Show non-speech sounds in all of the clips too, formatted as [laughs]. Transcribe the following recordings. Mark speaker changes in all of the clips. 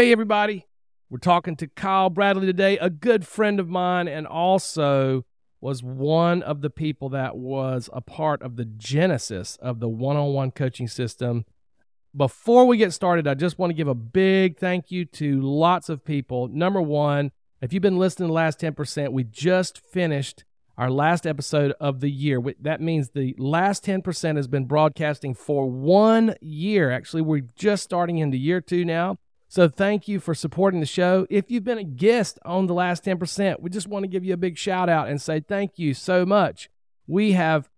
Speaker 1: Hey, everybody. We're talking to Kiel Bradley today, a good friend of mine, and also was one of the people that was a part of the genesis of the one on one coaching system. Before we get started, I just want to give a big thank you to lots of people. Number one, if you've been listening to the last 10%, we just finished our last episode of the year. That means the last 10% has been broadcasting for one year. Actually, we're just starting into year two now. So thank you for supporting the show. If you've been a guest on the last 10%, we just want to give you a big shout out and say thank you so much. We have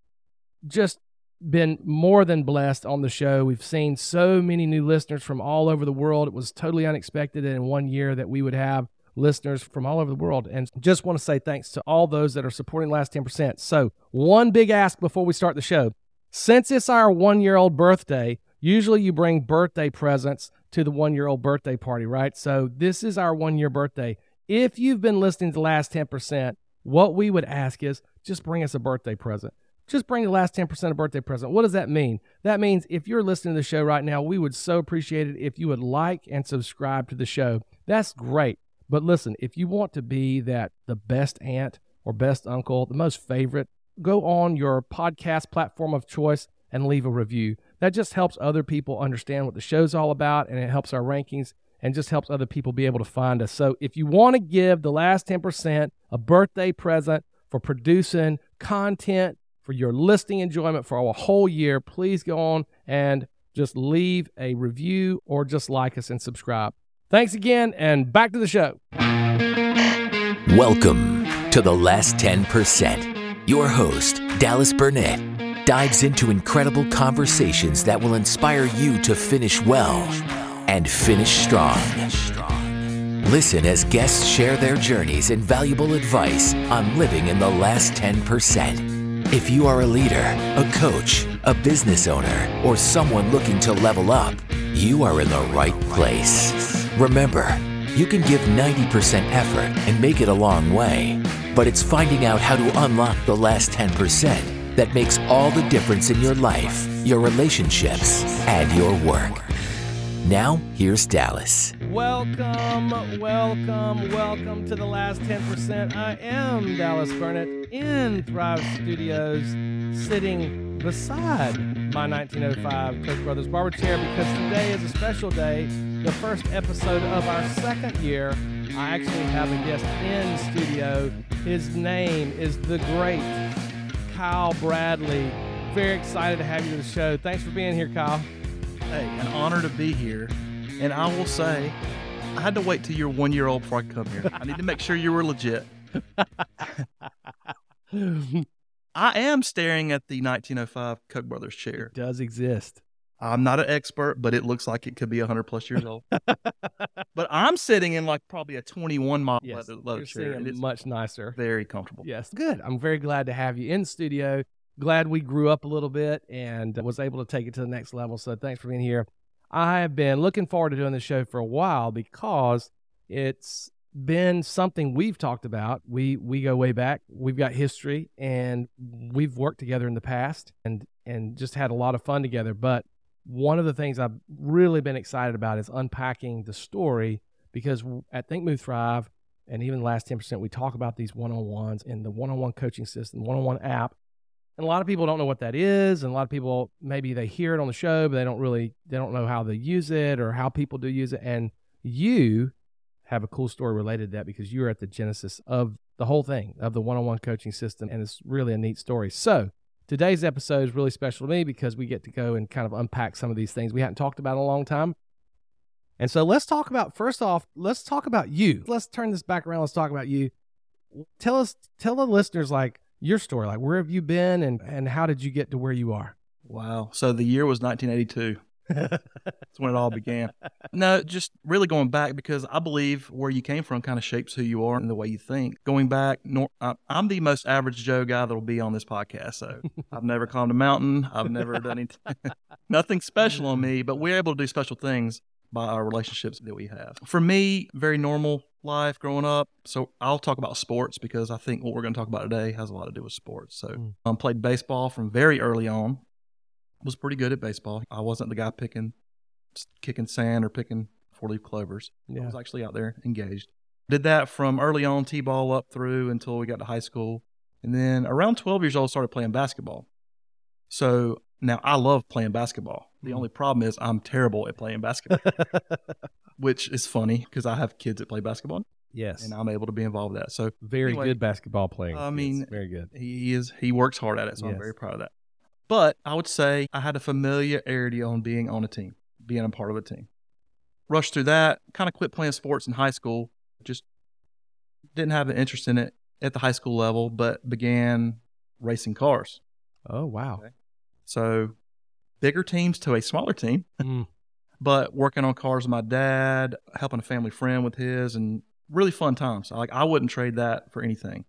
Speaker 1: just been more than blessed on the show. We've seen so many new listeners from all over the world. It was totally unexpected in one year that we would have listeners from all over the world. And just want to say thanks to all those that are supporting the Last 10%. So, one big ask before we start the show. Since it's our one year old birthday, usually you bring birthday presents to the one year old birthday party, right? So, this is our one year birthday. If you've been listening to the Last 10%, what we would ask is just bring us a birthday present. Just bring the last 10% of birthday present. What does that mean? That means if you're listening to the show right now, we would so appreciate it if you would like and subscribe to the show. That's great. But listen, if you want to be that the best aunt or best uncle, the most favorite, go on your podcast platform of choice and leave a review. That just helps other people understand what the show's all about and it helps our rankings and just helps other people be able to find us. So if you want to give the last 10% a birthday present for producing content for your listing enjoyment for a whole year, please go on and just leave a review or just like us and subscribe. Thanks again, and back to the show.
Speaker 2: Welcome to the last 10%. Your host, Dallas Burnett, dives into incredible conversations that will inspire you to finish well and finish strong. Listen as guests share their journeys and valuable advice on living in the last 10%. If you are a leader, a coach, a business owner, or someone looking to level up, you are in the right place. Remember, you can give 90% effort and make it a long way, but it's finding out how to unlock the last 10% that makes all the difference in your life, your relationships, and your work. Now, here's Dallas.
Speaker 1: Welcome, welcome, welcome to the last 10%. I am Dallas Burnett in Thrive Studios, sitting beside my 1905 Koch Brothers Barber chair because today is a special day the first episode of our second year. I actually have a guest in studio. His name is the great Kiel Bradley. Very excited to have you to the show. Thanks for being here, Kiel.
Speaker 3: Hey, an honor to be here. And I will say, I had to wait till you're one year old before I come here. I need to make sure you were legit. [laughs] I am staring at the 1905 Koch brothers chair.
Speaker 1: It does exist.
Speaker 3: I'm not an expert, but it looks like it could be 100 plus years old. [laughs] but I'm sitting in like probably a 21 model
Speaker 1: yes,
Speaker 3: leather, leather chair.
Speaker 1: It is much nicer.
Speaker 3: Very comfortable.
Speaker 1: Yes, good. I'm very glad to have you in studio. Glad we grew up a little bit and was able to take it to the next level. So thanks for being here. I have been looking forward to doing this show for a while because it's been something we've talked about. We we go way back. We've got history and we've worked together in the past and and just had a lot of fun together. But one of the things I've really been excited about is unpacking the story because at Think Move Thrive and even the last 10%, we talk about these one on ones and the one on one coaching system, one on one app. And a lot of people don't know what that is. And a lot of people, maybe they hear it on the show, but they don't really, they don't know how they use it or how people do use it. And you have a cool story related to that because you're at the genesis of the whole thing, of the one on one coaching system. And it's really a neat story. So, Today's episode is really special to me because we get to go and kind of unpack some of these things we hadn't talked about in a long time. And so let's talk about first off, let's talk about you. Let's turn this back around. Let's talk about you. Tell us, tell the listeners like your story, like where have you been and and how did you get to where you are?
Speaker 3: Wow. So the year was 1982. That's when it all began. No, just really going back because I believe where you came from kind of shapes who you are and the way you think. Going back, I'm the most average Joe guy that will be on this podcast. So I've never climbed a mountain. I've never done anything, [laughs] nothing special on me, but we're able to do special things by our relationships that we have. For me, very normal life growing up. So I'll talk about sports because I think what we're going to talk about today has a lot to do with sports. So mm. I um, played baseball from very early on was pretty good at baseball. I wasn't the guy picking, kicking sand or picking four leaf clovers. I was actually out there engaged. Did that from early on T ball up through until we got to high school. And then around 12 years old, started playing basketball. So now I love playing basketball. The
Speaker 1: Mhm.
Speaker 3: only problem is I'm terrible at playing basketball, [laughs] which is funny because I have kids that play basketball
Speaker 1: yes.
Speaker 3: and I'm able to be involved with that. So
Speaker 1: Very
Speaker 3: anyway,
Speaker 1: good basketball playing.
Speaker 3: I
Speaker 1: Yes,
Speaker 3: mean,
Speaker 1: very good.
Speaker 3: he is he works hard at it, so
Speaker 1: Yes.
Speaker 3: I'm very proud of that. But I would say I had a familiarity on being on a team, being a part of a team. Rushed through that, kind of quit playing sports in high school, just didn't have an interest in it at the high school level, but began racing cars.
Speaker 1: Oh wow.
Speaker 3: Okay. So bigger teams to a smaller team,
Speaker 1: Mm. [laughs]
Speaker 3: but working on cars with my dad, helping a family friend with his, and really fun times. Like I wouldn't trade that for anything.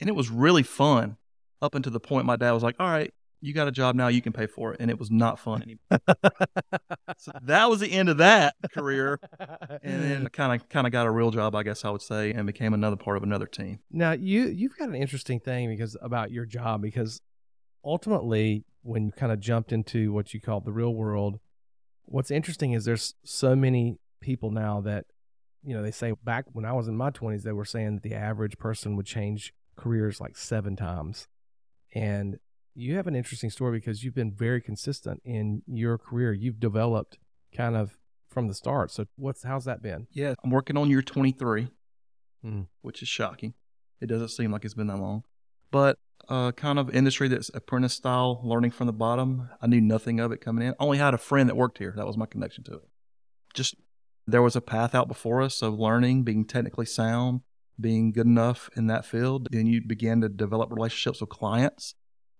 Speaker 3: And it was really fun up until the point my dad was like, "All right, you got a job now, you can pay for it," and it was not fun anymore. [laughs] so that was the end of that career, and then kind of kind of got a real job, I guess I would say, and became another part of another team.
Speaker 1: Now you you've got an interesting thing because about your job because ultimately when you kind of jumped into what you call the real world, what's interesting is there's so many people now that you know they say back when I was in my 20s they were saying that the average person would change careers like 7 times. And you have an interesting story because you've been very consistent in your career. You've developed kind of from the start. So what's how's that been?
Speaker 3: Yeah, I'm working on year 23,
Speaker 1: Hmm.
Speaker 3: which is shocking. It doesn't seem like it's been that long. But uh, kind of industry that's apprentice style, learning from the bottom. I knew nothing of it coming in. Only had a friend that worked here. That was my connection to it. Just there was a path out before us of learning, being technically sound, being good enough in that field. Then you begin to develop relationships with clients,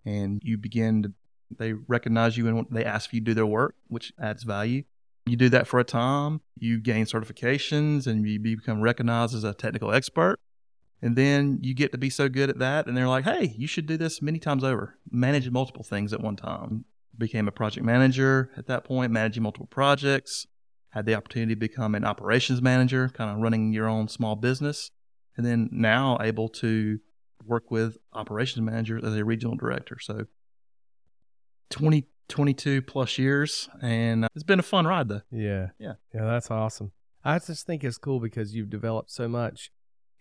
Speaker 3: and you begin to they recognize you and they ask you to do their work, which adds value. You do that for a time, you gain certifications, and you become recognized as a technical expert. And then you get to be so good at that, and they're like, hey, you should do this many times over. Manage multiple things at one time. Became a project manager at that point, managing multiple projects. Had the opportunity to become an operations manager, kind of running your own small business. And then now able to work with operations managers as a regional director. So 20, 22 plus years, and uh, it's been a fun ride though.
Speaker 1: Yeah.
Speaker 3: Yeah.
Speaker 1: Yeah, that's awesome. I just think it's cool because you've developed so much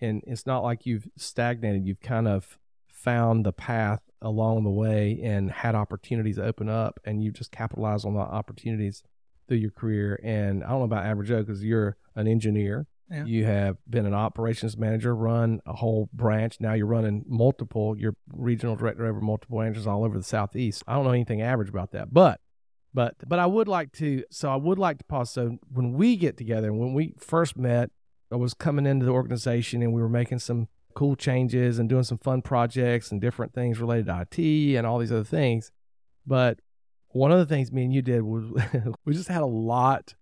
Speaker 1: and it's not like you've stagnated. You've kind of found the path along the way and had opportunities open up and you've just capitalized on the opportunities through your career. And I don't know about Average Joe because you're an engineer.
Speaker 3: Yeah.
Speaker 1: You have been an operations manager, run a whole branch. Now you're running multiple, you're regional director over multiple branches all over the Southeast. I don't know anything average about that, but but but I would like to. So I would like to pause. So when we get together, when we first met, I was coming into the organization and we were making some cool changes and doing some fun projects and different things related to IT and all these other things. But one of the things me and you did was [laughs] we just had a lot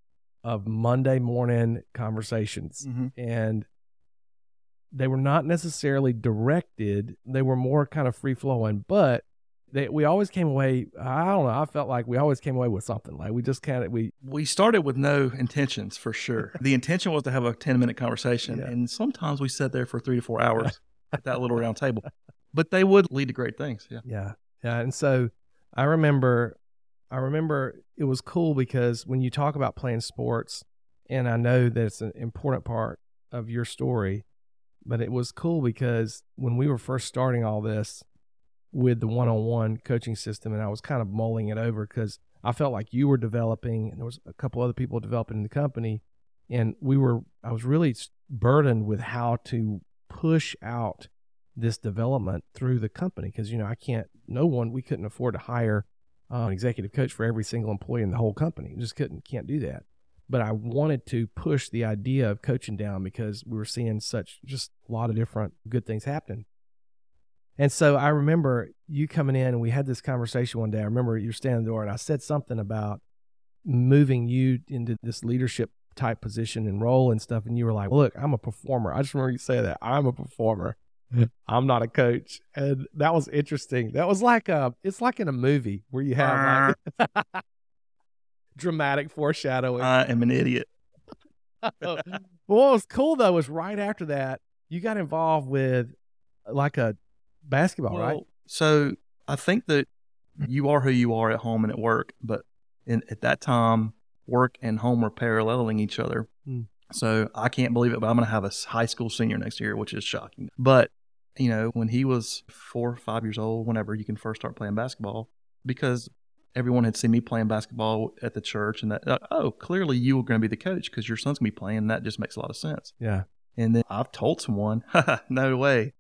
Speaker 1: of Monday morning conversations
Speaker 3: Mm-hmm.
Speaker 1: and they were not necessarily directed they were more kind of free flowing but they we always came away i don't know i felt like we always came away with something like we just kind of we
Speaker 3: We started with no intentions for sure. [laughs] the intention was to have a 10 minute conversation,
Speaker 1: Yeah.
Speaker 3: and sometimes we sat there for three to four hours [laughs] at that little round table. But they would lead to great things. Yeah.
Speaker 1: yeah yeah and so i remember i remember it was cool because when you talk about playing sports and i know that it's an important part of your story but it was cool because when we were first starting all this with the one-on-one coaching system and I was kind of mulling it over because I felt like you were developing and there was a couple other people developing in the company and we were I was really burdened with how to push out this development through the company because you know I can't no one we couldn't afford to hire uh, an executive coach for every single employee in the whole company just couldn't can't do that but I wanted to push the idea of coaching down because we were seeing such just a lot of different good things happening. And so I remember you coming in and we had this conversation one day. I remember you standing there and I said something about moving you into this leadership type position and role and stuff. And you were like, look, I'm a performer. I just remember you saying that I'm a performer. I'm not a coach. And that was interesting. That was like a, it's like in a movie where you have like [laughs] dramatic foreshadowing.
Speaker 3: I am an idiot. [laughs]
Speaker 1: well, what was cool though was right after that, you got involved with like a basketball, right?
Speaker 3: So I think that you are who you are at home and at work, but in, at that time, work and home were paralleling each other.
Speaker 1: Hmm.
Speaker 3: So I can't believe it, but I'm going to have a high school senior next year, which is shocking. But, you know, when he was four or five years old, whenever you can first start playing basketball, because everyone had seen me playing basketball at the church and that, uh, oh, clearly you were going to be the coach because your son's going to be playing. And that just makes a lot of sense.
Speaker 1: Yeah.
Speaker 3: And then I've told someone, [laughs] no way.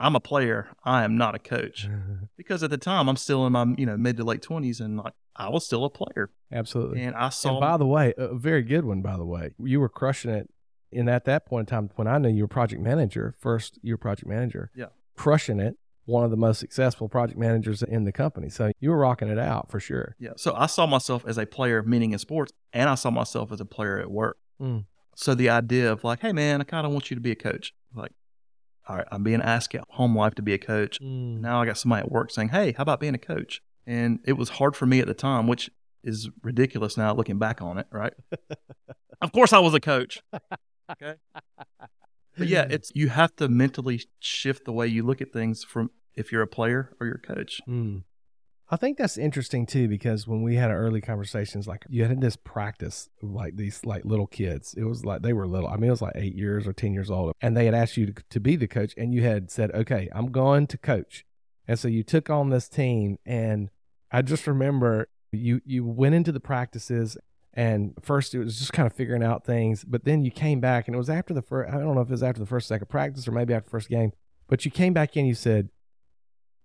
Speaker 3: I'm a player. I am not a coach. [laughs] Because at the time I'm still in my, you know, mid to late twenties and like I was still a player.
Speaker 1: Absolutely.
Speaker 3: And I saw
Speaker 1: And by the way, a very good one, by the way. You were crushing it. And at that point in time, when I knew you were project manager, first year project manager,
Speaker 3: Yeah.
Speaker 1: crushing it, one of the most successful project managers in the company. So you were rocking it out for sure.
Speaker 3: Yeah. So I saw myself as a player, of meaning in sports, and I saw myself as a player at work.
Speaker 1: Mm.
Speaker 3: So the idea of like, hey man, I kind of want you to be a coach. Like, all right, I'm being asked at home life to be a coach.
Speaker 1: Mm.
Speaker 3: Now I got somebody at work saying, hey, how about being a coach? And it was hard for me at the time, which is ridiculous now looking back on it, right? [laughs] of course I was a coach. Okay. [laughs] But yeah, it's you have to mentally shift the way you look at things from if you're a player or you're coach.
Speaker 1: Mm. I think that's interesting too because when we had our early conversations, like you had this practice of like these like little kids. It was like they were little. I mean, it was like eight years or ten years old, and they had asked you to, to be the coach, and you had said, "Okay, I'm going to coach," and so you took on this team. And I just remember you you went into the practices, and first it was just kind of figuring out things, but then you came back, and it was after the first. I don't know if it was after the first second practice or maybe after first game, but you came back in. You said,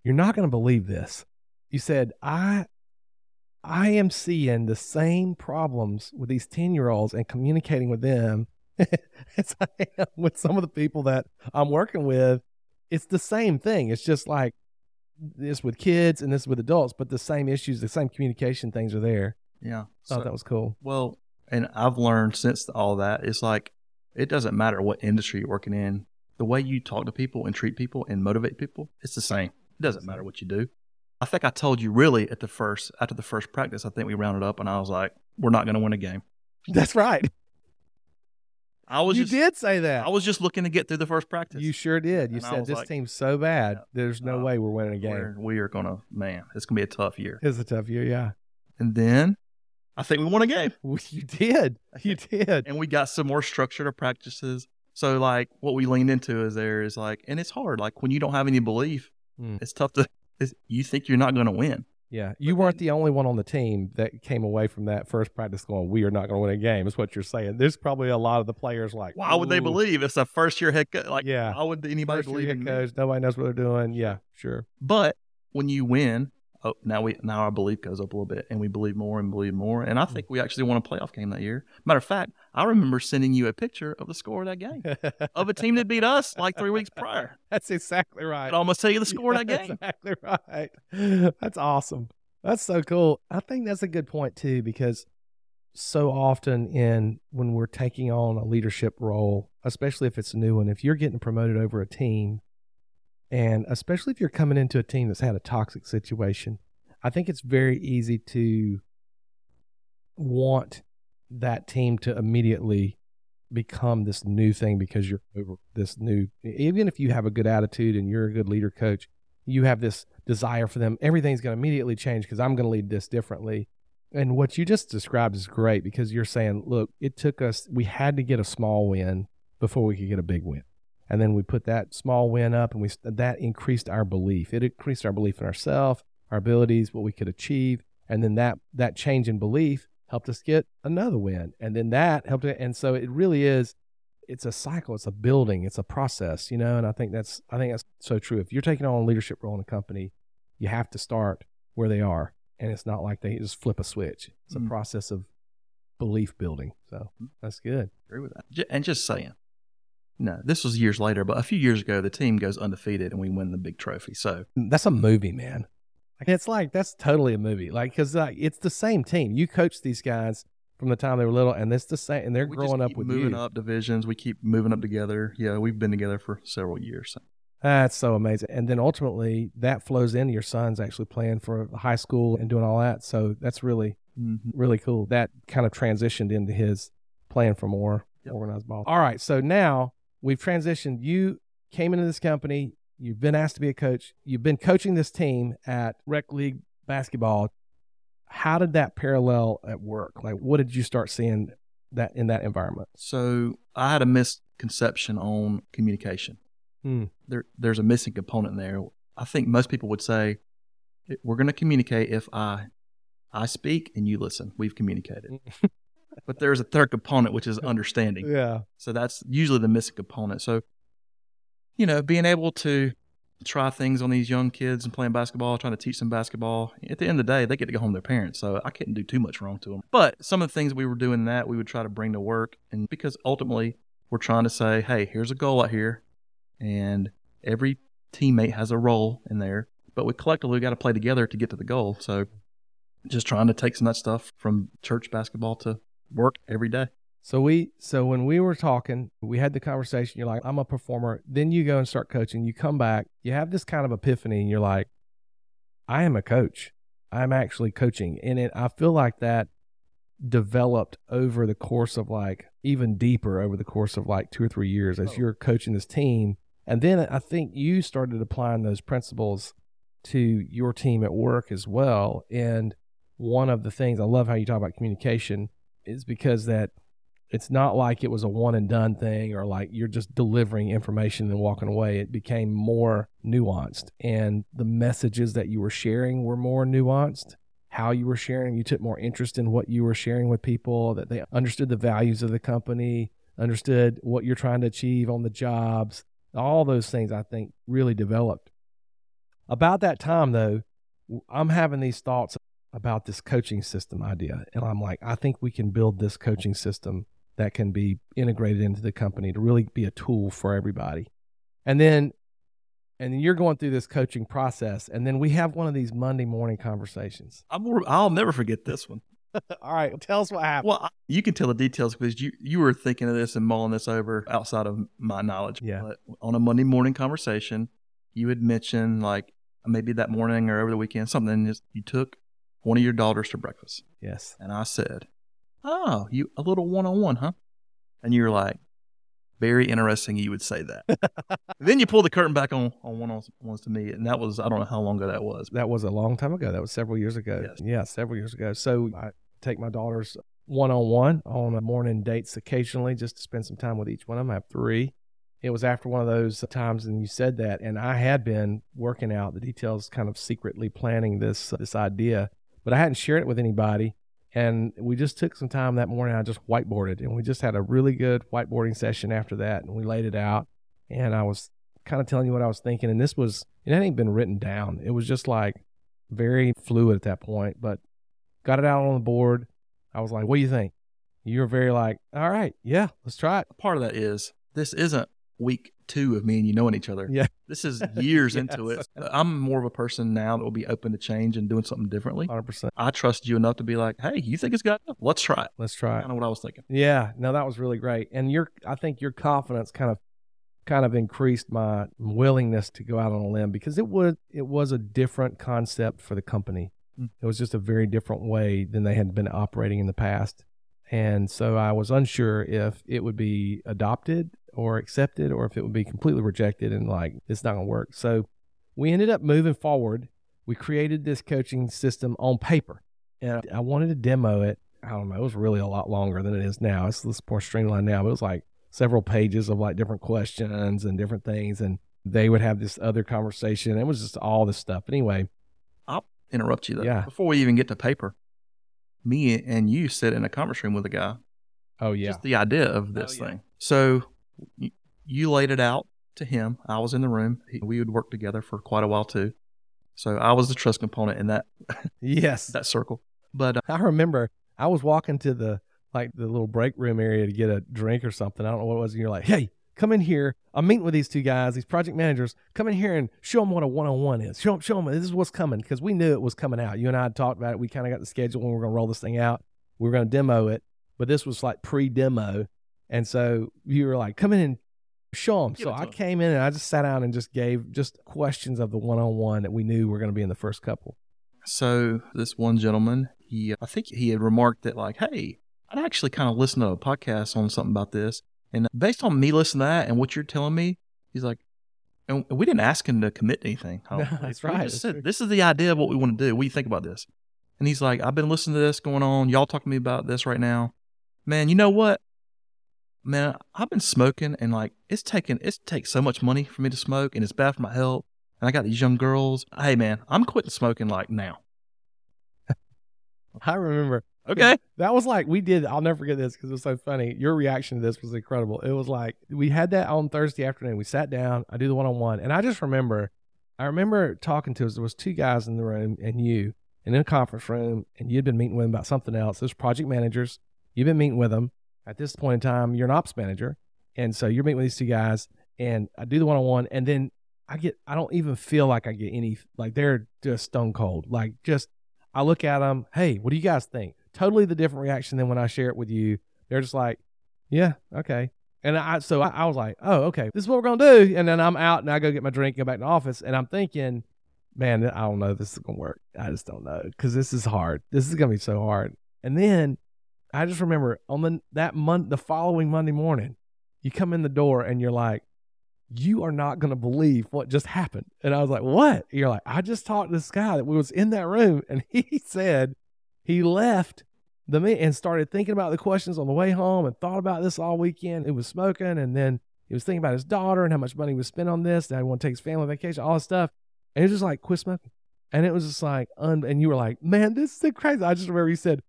Speaker 1: "You're not going to believe this." you said i i am seeing the same problems with these 10 year olds and communicating with them [laughs] as i am with some of the people that i'm working with it's the same thing it's just like this with kids and this with adults but the same issues the same communication things are there
Speaker 3: Yeah.
Speaker 1: thought
Speaker 3: So-
Speaker 1: that was cool
Speaker 3: Well, and I've learned since all that, it's like it doesn't matter what industry you're working in. The way you talk to people and treat people and motivate people, it's the same. It doesn't matter what you do. I think I told you really at the first after the first practice, I think we rounded up and I was like, We're not gonna win a game.
Speaker 1: that's right
Speaker 3: I was
Speaker 1: you
Speaker 3: just
Speaker 1: did say that
Speaker 3: I was just looking to get through the first practice.
Speaker 1: you sure did you
Speaker 3: And
Speaker 1: said this
Speaker 3: like,
Speaker 1: team's so bad there's no
Speaker 3: uh,
Speaker 1: way we're winning a game
Speaker 3: We're- we are gonna man, it's gonna be a tough year.
Speaker 1: it's a tough year yeah
Speaker 3: And then I think we won a game. [laughs]
Speaker 1: you did you [laughs] did
Speaker 3: and we got some more structure to practices. So like what we leaned into is there is like, and it's hard. Like when you don't have any belief,
Speaker 1: Mm.
Speaker 3: it's tough to. It's, you think you're not going to win.
Speaker 1: Yeah, you weren't the only one on the team that came away from that first practice going, "We are not going to win a game." Is what you're saying. There's probably a lot of the players like,
Speaker 3: Why would they believe it's a first year head coach? Like,
Speaker 1: Yeah.
Speaker 3: why would anybody
Speaker 1: first year
Speaker 3: believe
Speaker 1: head coach? Nobody knows what they're doing. Yeah, sure.
Speaker 3: But when you win, oh, now we now our belief goes up a little bit, and we believe more and believe more. And. I think we actually won a playoff game that year. Matter of fact, I remember sending you a picture of the score of that game [laughs] of a team that beat us like three weeks prior. [laughs]
Speaker 1: That's exactly right.
Speaker 3: I'd almost tell you the score of that [laughs]
Speaker 1: That's
Speaker 3: game.
Speaker 1: Exactly right. That's awesome. That's so cool. I think that's a good point too, because so often in when we're taking on a leadership role, especially if it's a new one, if you're getting promoted over a team, and especially if you're coming into a team that's had a toxic situation, I think it's very easy to want that team to immediately become this new thing because you're over this new even if you have a good attitude and you're a good leader coach you have this desire for them everything's going to immediately change because i'm going to lead this differently. And what you just described is great because you're saying look it took us we had to get a small win before we could get a big win and then we put that small win up and we that increased our belief. It increased our belief in ourselves our abilities what we could achieve. And then that that change in belief helped us get another win. And then that helped it. And so it really is it's a cycle. It's a building. It's a process you know? And i think that's i think that's so true. If you're taking on a leadership role in a company you have to start where they are. And it's not like they just flip a switch. It's a
Speaker 3: Mm.
Speaker 1: process of belief building. So that's good.
Speaker 3: Agree with that. And just saying, no, this was years later, but a few years ago, the team goes undefeated and we win the big trophy. So
Speaker 1: that's a movie man like it's like that's totally a movie like because like it's the same team you coach these guys from the time they were little and it's the same and they're
Speaker 3: we
Speaker 1: growing up with
Speaker 3: moving
Speaker 1: you
Speaker 3: up divisions. We keep moving up together. Yeah, we've been together for several years. So.
Speaker 1: That's so amazing. And then ultimately that flows into your son's actually playing for high school and doing all that. So that's really,
Speaker 3: Mhm.
Speaker 1: really cool. That kind of transitioned into his playing for more
Speaker 3: Yep.
Speaker 1: organized ball. All right. So now we've transitioned. You came into this company. You've been asked to be a coach. You've been coaching this team at Rec League basketball. How did that parallel at work? Like, what did you start seeing that in that environment?
Speaker 3: So I had a misconception on communication.
Speaker 1: Hmm.
Speaker 3: There, there's a missing component there. I think most people would say, "We're going to communicate if I, I speak and you listen. We've communicated." [laughs] but there's a third component, which is understanding.
Speaker 1: Yeah.
Speaker 3: So that's usually the missing component. So, you know, being able to try things on these young kids and playing basketball, trying to teach them basketball. At the end of the day, they get to go home to their parents, so I couldn't do too much wrong to them. But some of the things we were doing that we would try to bring to work, and because ultimately we're trying to say, hey, here's a goal out here, and every teammate has a role in there, but we collectively got to play together to get to the goal. So, just trying to take some of that stuff from church basketball to work every day.
Speaker 1: So we so when we were talking, we had the conversation. You're like, I'm a performer. Then you go and start coaching. You come back. You have this kind of epiphany, and you're like, I am a coach. I'm actually coaching, and it. I feel like that developed over the course of like even deeper over the course of like two or three years as
Speaker 3: Oh.
Speaker 1: you're coaching this team. And then I think you started applying those principles to your team at work as well. And one of the things I love how you talk about communication is because that it's not like it was a one and done thing or like you're just delivering information and walking away. It became more nuanced and the messages that you were sharing were more nuanced. How you were sharing, you took more interest in what you were sharing with people, that they understood the values of the company, understood what you're trying to achieve on the jobs. All those things I think really developed. About that time, though, I'm having these thoughts about this coaching system idea. And I'm like, I think we can build this coaching system that can be integrated into the company to really be a tool for everybody. And then and then you're going through this coaching process and then we have one of these Monday morning conversations.
Speaker 3: I'm, I'll never forget this one. [laughs]
Speaker 1: All right, tell us what happened.
Speaker 3: Well, you can tell the details because you you were thinking of this and mulling this over outside of my knowledge.
Speaker 1: Yeah.
Speaker 3: But on a Monday morning conversation, you had mentioned like maybe that morning or over the weekend something is you took one of your daughters to breakfast,
Speaker 1: yes.
Speaker 3: and I said, "Oh, you a little one on one, huh?" And you were like, "Very interesting." You would say that. [laughs] then you pulled the curtain back on on one on ones to me, and that was I don't know how long ago that was.
Speaker 1: That was a long time ago. That was several years ago.
Speaker 3: Yes.
Speaker 1: Yeah, several years ago. So I take my daughters one on one on morning dates occasionally just to spend some time with each one of them. I have three. It was after one of those times, and you said that, and I had been working out the details, kind of secretly planning this this idea, but I hadn't shared it with anybody. And we just took some time that morning. I just whiteboarded, and we just had a really good whiteboarding session after that, and we laid it out. And I was kind of telling you what I was thinking, and this was it hadn't even been written down. It was just like very fluid at that point, but got it out on the board. I was like, "What do you think?" You were very like, "All right, yeah, let's try it."
Speaker 3: part of that is this isn't week two of me and you knowing each other.
Speaker 1: Yeah.
Speaker 3: This is [laughs] years
Speaker 1: Yes.
Speaker 3: into it. I'm more of a person now that will be open to change and doing something differently.
Speaker 1: Hundred percent.
Speaker 3: I trust you enough to be like, hey, you think it's got enough? Let's try it.
Speaker 1: Let's try it.
Speaker 3: Kind of what I was thinking.
Speaker 1: Yeah, no, that was really great. And your, I think your confidence kind of, kind of increased my willingness to go out on a limb because it would, it was a different concept for the company.
Speaker 3: Mm.
Speaker 1: It was just a very different way than they had been operating in the past. And so I was unsure if it would be adopted or accepted or if it would be completely rejected and like, it's not going to work. So we ended up moving forward. We created this coaching system on paper and I wanted to demo it I don't know. It was really a lot longer than it is now. It's, it's more streamlined now, but it was like several pages of like different questions and different things. And they would have this other conversation. It was just all this stuff. Anyway, I'll
Speaker 3: Interrupt you though.
Speaker 1: Yeah.
Speaker 3: Before we even get to paper, me and you sit in a conference room with a guy.
Speaker 1: oh, yeah.
Speaker 3: Just the idea of oh, this
Speaker 1: Oh, yeah.
Speaker 3: thing. So you, laid it out to him. I was in the room. He, we would work together for quite a while too. So I was the trust component in that [laughs]
Speaker 1: yes.
Speaker 3: that circle. But uh,
Speaker 1: I remember I was walking to the like the little break room area to get a drink or something. I don't know what it was. And you're like, hey, come in here. I'm meeting with these two guys, these project managers. Come in here and show them what a one on one is. Show them, show them this is what's coming because we knew it was coming out. You and I had talked about it. We kind of got the schedule when we're going to roll this thing out. We were going to demo it, but this was like pre demo. And so you were like, come in and show them.
Speaker 3: Give
Speaker 1: So
Speaker 3: I to
Speaker 1: I
Speaker 3: 'em.
Speaker 1: came in and I just sat down and just gave just questions of the one on one that we knew were going to be in the first couple.
Speaker 3: So this one gentleman, he I think he had remarked that like, hey, I'd actually kind of listened to a podcast on something about this, and uh, based on me listening to that and what you're telling me, he's like, and we didn't ask him to commit to anything. [laughs] I
Speaker 1: No, that's
Speaker 3: We
Speaker 1: right,
Speaker 3: just
Speaker 1: that's
Speaker 3: said, this is the idea of what we want to do. What do you think about this? And he's like, I've been listening to this going on. Y'all talking to me about this right now. Man, you know what? Man, I've been smoking and like it's taking it takes so much money for me to smoke and it's bad for my health. And I got these young girls. Hey man, I'm quitting smoking like now.
Speaker 1: I remember.
Speaker 3: Okay. [laughs]
Speaker 1: That was like we did. I'll never forget this because it was so funny. Your reaction to this was incredible. It was like we had that on Thursday afternoon. We sat down. I do the one on one, and I just remember, I remember talking to us. There was two guys in the room, and you, and in a conference room, and you'd been meeting with them about something else. Those project managers. You've been meeting with them. At this point in time, you're an ops manager, and so you're meeting with these two guys. And I do the one on one, and then I get. I don't even feel like I get any. Like they're just stone cold. Like just. I look at them. Hey, what do you guys think? totally the different reaction than when I share it with you. They're just like, yeah, okay. And I, so I, I was like, oh, okay, this is what we're going to do. And then I'm out and I go get my drink, go back to the office. And I'm thinking, man, I don't know this is going to work. I just don't know because this is hard. This is going to be so hard. And then I just remember on the, that month, the following Monday morning, you come in the door and you're like, you are not going to believe what just happened. And I was like, what? You're like, I just talked to this guy that was in that room and [laughs] he said he left the and started thinking about the questions on the way home and thought about this all weekend. It was smoking, and then he was thinking about his daughter and how much money was spent on this. That he want to take his family vacation, all this stuff. And he was just like, quit smoking. And it was just like, un- and you were like, man, this is crazy. I just remember he said,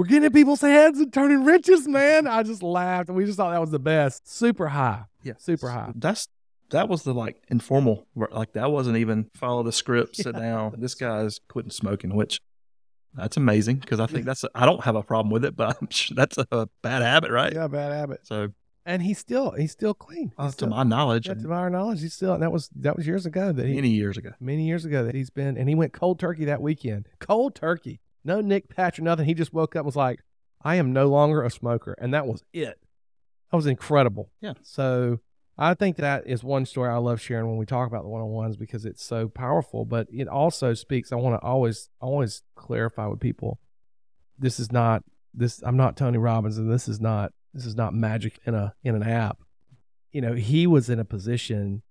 Speaker 1: we're getting in people's heads and turning riches, man. I just laughed. And we just thought that was the best. Super high.
Speaker 3: Yeah.
Speaker 1: Super high.
Speaker 3: That's that was the like informal like that wasn't even follow the script, sit yeah. down. This guy's quitting smoking, which that's amazing because I think that's I don't have a problem with it, but [laughs] sure that's a bad habit, right?
Speaker 1: Yeah, bad habit.
Speaker 3: So
Speaker 1: and he's still he's still clean.
Speaker 3: Uh,
Speaker 1: he's still,
Speaker 3: to my knowledge,
Speaker 1: yeah, to my knowledge, he's still that was that was years ago that he
Speaker 3: many years ago,
Speaker 1: many years ago that he's been and he went cold turkey that weekend. Cold turkey, no Nick patch or nothing. He just woke up and was like, I am no longer a smoker, and that was it. That was incredible.
Speaker 3: Yeah.
Speaker 1: So I think that is one story I love sharing when we talk about the one on ones because it's so powerful. But it also speaks. I want to always always clarify with people. This is not this. I'm not Tony Robbins, and this is not this is not magic in a in an app. You know, he was in a position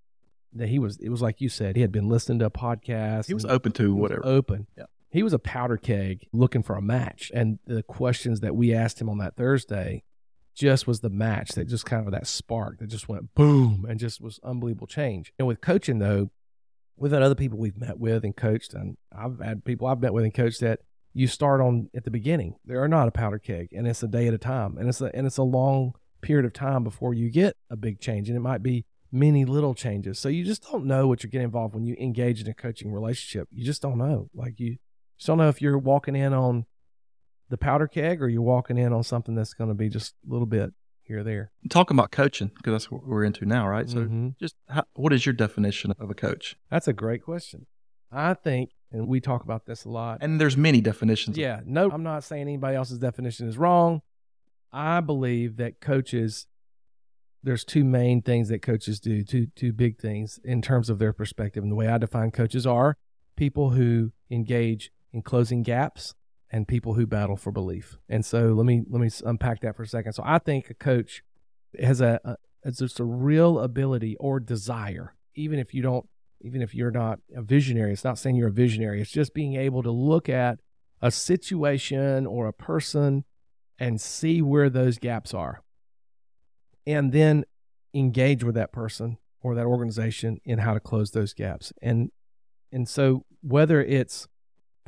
Speaker 1: that he was. It was like you said. He had been listening to a podcast.
Speaker 3: He was open to whatever.
Speaker 1: Open.
Speaker 3: Yeah.
Speaker 1: He was a powder keg looking for a match, and the questions that we asked him on that Thursday just was the match that just kind of that spark that just went boom and just was unbelievable change. And with coaching though, we've had other people we've met with and coached, and I've had people I've met with and coached that you start on at the beginning. They are not a powder keg, and it's a day at a time, and it's a and it's a long period of time before you get a big change, and it might be many little changes. So you just don't know what you're getting involved when you engage in a coaching relationship. You just don't know. Like you just don't know if you're walking in on the powder keg, or you're walking in on something that's going to be just a little bit here or there.
Speaker 3: Talking about coaching, because that's what we're into now, right? So,
Speaker 1: mm-hmm.
Speaker 3: just how, what is your definition of a coach?
Speaker 1: That's a great question. I think, and we talk about this a lot.
Speaker 3: And there's many definitions.
Speaker 1: Yeah, no, I'm not saying anybody else's definition is wrong. I believe that coaches, there's two main things that coaches do, two two big things in terms of their perspective. And the way I define coaches are people who engage in closing gaps and people who battle for belief. And so let me let me unpack that for a second. So I think a coach has a, a it's just a real ability or desire, even if you don't, even if you're not a visionary. It's not saying you're a visionary. It's just being able to look at a situation or a person and see where those gaps are, and then engage with that person or that organization in how to close those gaps. And and so whether it's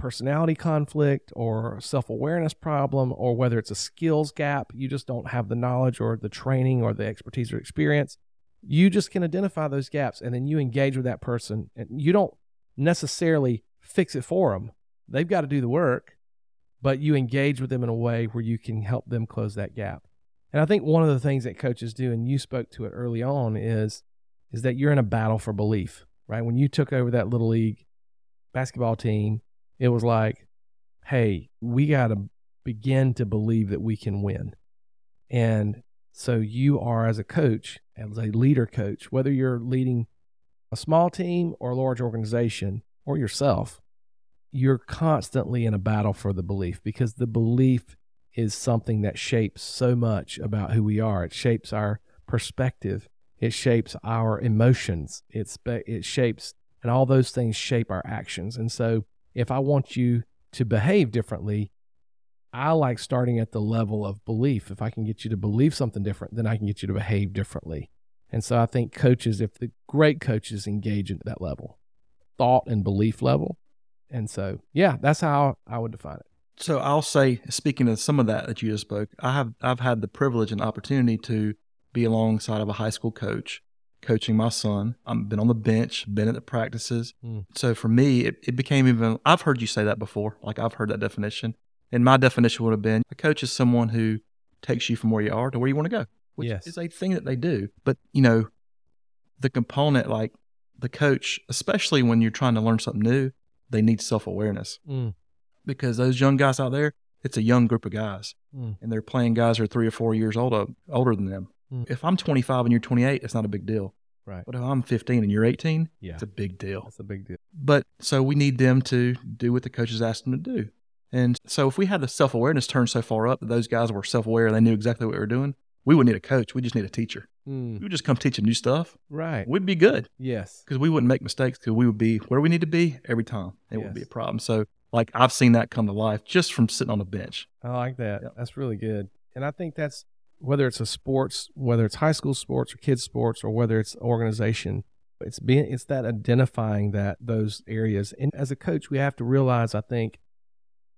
Speaker 1: personality conflict or self awareness problem, or whether it's a skills gap, you just don't have the knowledge or the training or the expertise or experience. You just can identify those gaps and then you engage with that person. And you don't necessarily fix it for them, they've got to do the work, but you engage with them in a way where you can help them close that gap. And I think one of the things that coaches do, and you spoke to it early on, is is that you're in a battle for belief, right? When you took over that little league basketball team, it was like, hey, we got to begin to believe that we can win. And so you are, as a coach, as a leader coach, whether you're leading a small team or a large organization or yourself, you're constantly in a battle for the belief because the belief is something that shapes so much about who we are. It shapes our perspective. It shapes our emotions. It's it shapes and all those things shape our actions. And so if I want you to behave differently, I like starting at the level of belief. If I can get you to believe something different, then I can get you to behave differently. And so I think coaches, if the great coaches engage at that level, thought and belief level. And so, yeah, that's how I would define it.
Speaker 3: So I'll say, speaking of some of that that you just spoke, I have I've had the privilege and opportunity to be alongside of a high school coach, coaching my son. I've been on the bench, been at the practices.
Speaker 1: Mm.
Speaker 3: So for me, it, it became even. I've heard you say that before. Like I've heard that definition, and my definition would have been a coach is someone who takes you from where you are to where you want to go, which
Speaker 1: Yes.
Speaker 3: is a thing that they do. But you know, the component like the coach, especially when you're trying to learn something new, they need self awareness
Speaker 1: Mm.
Speaker 3: because those young guys out there, it's a young group of guys,
Speaker 1: Mm.
Speaker 3: and they're playing guys who are three or four years older older than them.
Speaker 1: Mm.
Speaker 3: If I'm 25 and you're 28, it's not a big deal.
Speaker 1: Right.
Speaker 3: But if I'm 15 and you're 18,
Speaker 1: Yeah.
Speaker 3: it's a big deal.
Speaker 1: It's a big deal.
Speaker 3: But so we need them to do what the coaches asked them to do. And so if we had the self awareness turned so far up that those guys were self aware and they knew exactly what we were doing, we wouldn't need a coach. We just need a teacher.
Speaker 1: Mm.
Speaker 3: We would just come teach teaching new stuff.
Speaker 1: Right.
Speaker 3: We'd be good
Speaker 1: Yes.
Speaker 3: because we wouldn't make mistakes because we would be where we need to be every time. It wouldn't be a problem. So like I've seen that come to life just from sitting on the bench.
Speaker 1: I like that.
Speaker 3: Yep.
Speaker 1: That's really good. And I think that's whether it's a sports, whether it's high school sports or kids sports, or whether it's organization, it's being it's that identifying that those areas. And as a coach, we have to realize, I think,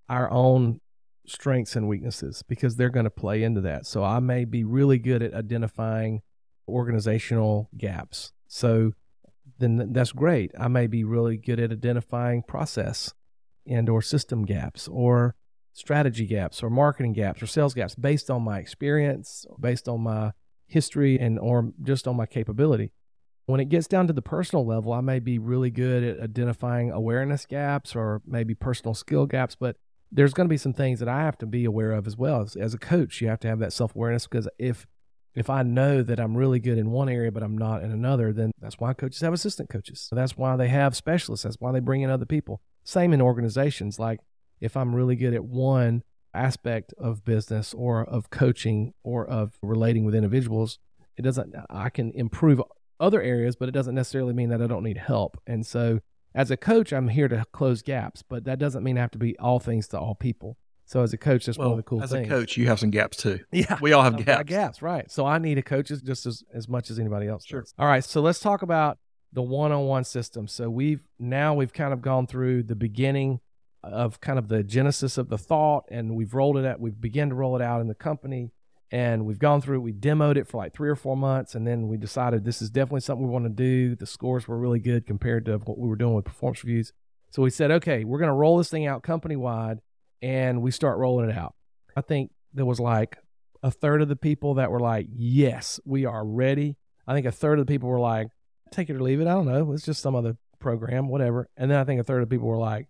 Speaker 1: our own strengths and weaknesses because they're going to play into that. So I may be really good at identifying organizational gaps. So then that's great. I may be really good at identifying process and or system gaps or strategy gaps or marketing gaps or sales gaps based on my experience, based on my history and or just on my capability. When it gets down to the personal level, I may be really good at identifying awareness gaps or maybe personal skill gaps, but there's going to be some things that I have to be aware of as well. As, as a coach, you have to have that self-awareness because if if I know that I'm really good in one area but I'm not in another, then that's why coaches have assistant coaches. That's why they have specialists. That's why they bring in other people. Same in organizations. Like if I'm really good at one aspect of business or of coaching or of relating with individuals, it doesn't I can improve other areas, but it doesn't necessarily mean that I don't need help. And so as a coach, I'm here to close gaps, but that doesn't mean I have to be all things to all people. So as a coach, that's one of the cool
Speaker 3: as
Speaker 1: things.
Speaker 3: As a coach, you have some gaps too. [laughs]
Speaker 1: Yeah.
Speaker 3: We all have
Speaker 1: I've
Speaker 3: gaps.
Speaker 1: gaps, right. So I need a coach just as, as much as anybody else
Speaker 3: Sure.
Speaker 1: does. All right. So let's talk about the one-on-one system. So we've now we've kind of gone through the beginning of kind of the genesis of the thought and we've rolled it out. We've begun to roll it out in the company and we've gone through, we demoed it for like three or four months. And then we decided this is definitely something we want to do. The scores were really good compared to what we were doing with performance reviews. So we said, okay, we're going to roll this thing out company wide and we start rolling it out. I think there was like a third of the people that were like, yes, we are ready. I think a third of the people were like, take it or leave it. I don't know. It's just some other program, whatever. And then I think a third of people were like,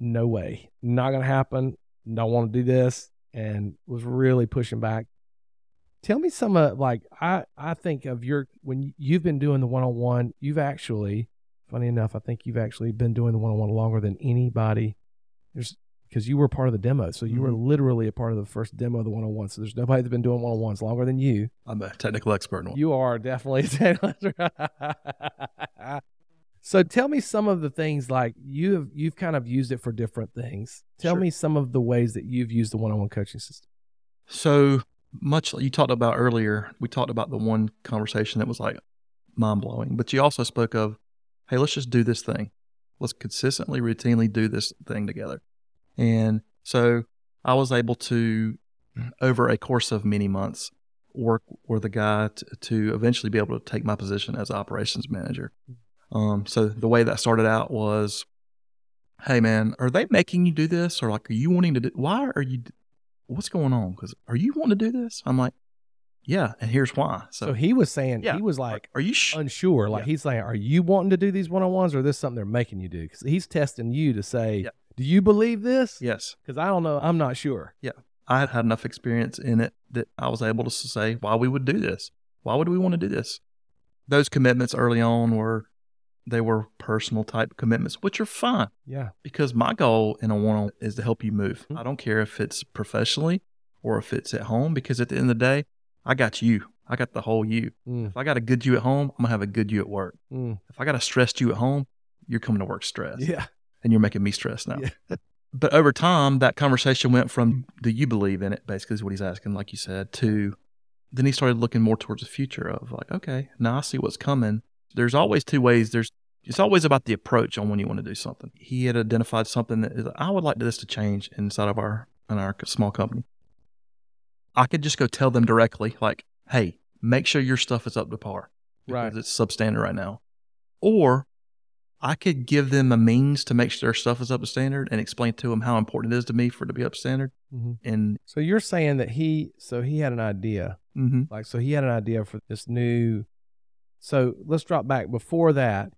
Speaker 1: no way, not going to happen. Don't want to do this. And was really pushing back. Tell me some of like, I, I think of your, when you've been doing the one on one, you've actually, funny enough, I think you've actually been doing the one on one longer than anybody. There's, because you were part of the demo. So you were
Speaker 3: Mhm.
Speaker 1: literally a part of the first demo of the one on one. So there's nobody that's been doing one on ones longer than you.
Speaker 3: I'm a technical expert in one.
Speaker 1: You are definitely [laughs] So tell me some of the things like you have you've kind of used it for different things. Tell
Speaker 3: Sure.
Speaker 1: me some of the ways that you've used the one-on-one coaching system.
Speaker 3: So much like you talked about earlier, we talked about the one conversation that was like mind blowing, but you also spoke of, hey, let's just do this thing. Let's consistently, routinely do this thing together. And so I was able to, over a course of many months, work with a guy to, to eventually be able to take my position as operations manager. Um, so the way that started out was, hey man, are they making you do this, or like, are you wanting to do? Why are you? What's going on? Because are you wanting to do this? I'm like, yeah, and here's why.
Speaker 1: So,
Speaker 3: So,
Speaker 1: he was saying
Speaker 3: yeah.
Speaker 1: he was like
Speaker 3: are you? Sh-
Speaker 1: unsure. Like
Speaker 3: Yeah.
Speaker 1: he's saying, "Are you wanting to do these one-on-ones, or is this something they're making you do?" Because he's testing you to say,
Speaker 3: Yeah.
Speaker 1: "Do you believe this?"
Speaker 3: yes,
Speaker 1: Because I don't know. I'm not sure.
Speaker 3: Yeah, I had had enough experience in it that I was able to say why we would do this. Why would we want to do this? Those commitments early on were they were personal type commitments, which are fine
Speaker 1: Yeah.
Speaker 3: because my goal in a one on is to help you move.
Speaker 1: Mhm.
Speaker 3: I don't care if it's professionally or if it's at home because at the end of the day, I got you. I got the whole you.
Speaker 1: Mm,
Speaker 3: If I got a good you at home, I'm gonna have a good you at work.
Speaker 1: mm.
Speaker 3: If I got a stressed you at home, you're coming to work stressed.
Speaker 1: Yeah.
Speaker 3: And you're making me stressed now.
Speaker 1: Yeah. [laughs]
Speaker 3: but over time, that conversation went from do you believe in it, basically, is what he's asking, like you said, to then he started looking more towards the future of like, okay, now I see what's coming. There's always two ways. There's it's always about the approach on when you want to do something. He had identified something that is, I would like this to change inside of our in our small company. I could just go tell them directly, like, hey, make sure your stuff is up to par. Because
Speaker 1: Right.
Speaker 3: it's substandard right now. Or I could give them a means to make sure their stuff is up to standard and explain to them how important it is to me for it to be up to standard.
Speaker 1: Mhm.
Speaker 3: And
Speaker 1: So you're saying that he, so he had an idea,
Speaker 3: mm-hmm.
Speaker 1: like, so he had an idea for this new. So let's drop back. Before that,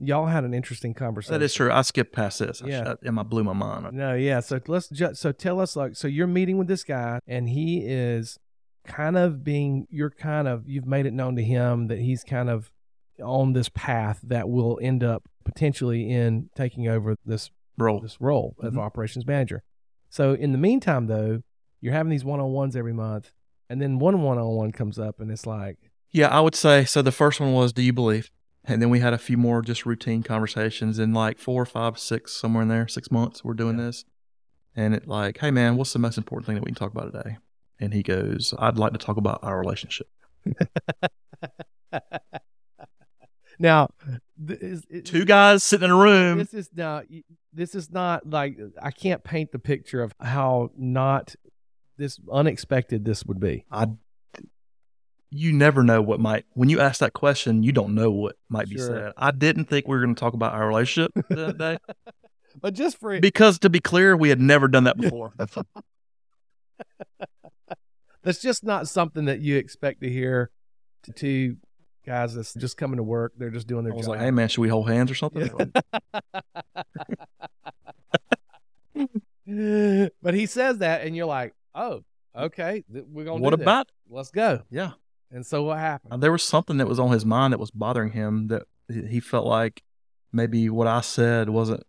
Speaker 1: y'all had an interesting conversation.
Speaker 3: that is true. I skipped past this. I
Speaker 1: Yeah.
Speaker 3: and I blew my mind.
Speaker 1: No, yeah. So let's just so tell us like so you're meeting with this guy and he is kind of being you're kind of you've made it known to him that he's kind of on this path that will end up potentially in taking over this
Speaker 3: role
Speaker 1: this role of
Speaker 3: Mhm.
Speaker 1: operations manager. So in the meantime though, you're having these one-on-ones every month and then one one-on-one comes up and it's like
Speaker 3: Yeah, I would say so. The first one was, "Do you believe?" And then we had a few more just routine conversations in like four, five, six, somewhere in there, six months. We're doing
Speaker 1: Yeah.
Speaker 3: this, and it like, "Hey man, what's the most important thing that we can talk about today?" And he goes, "I'd like to talk about our relationship." [laughs]
Speaker 1: now th- is,
Speaker 3: Two guys sitting in a room.
Speaker 1: this is not this is not like i can't paint the picture of how not this unexpected this would be
Speaker 3: I, you never know what might when you ask that question. You don't know what might be said. I didn't think we were going to talk about our relationship [laughs] that day
Speaker 1: but just for
Speaker 3: because, to be clear, we had never done that before. [laughs]
Speaker 1: that's just not something that you expect to hear to two guys that's just coming to work they're just doing their
Speaker 3: I
Speaker 1: their
Speaker 3: was
Speaker 1: job
Speaker 3: like, "Hey man, should we hold hands or something?" [laughs]
Speaker 1: but he says that and you're like oh okay th- we're gonna
Speaker 3: what
Speaker 1: do this.
Speaker 3: about?
Speaker 1: let's go
Speaker 3: Yeah.
Speaker 1: And so what happened
Speaker 3: There was something that was on his mind that was bothering him that he felt like maybe what I said wasn't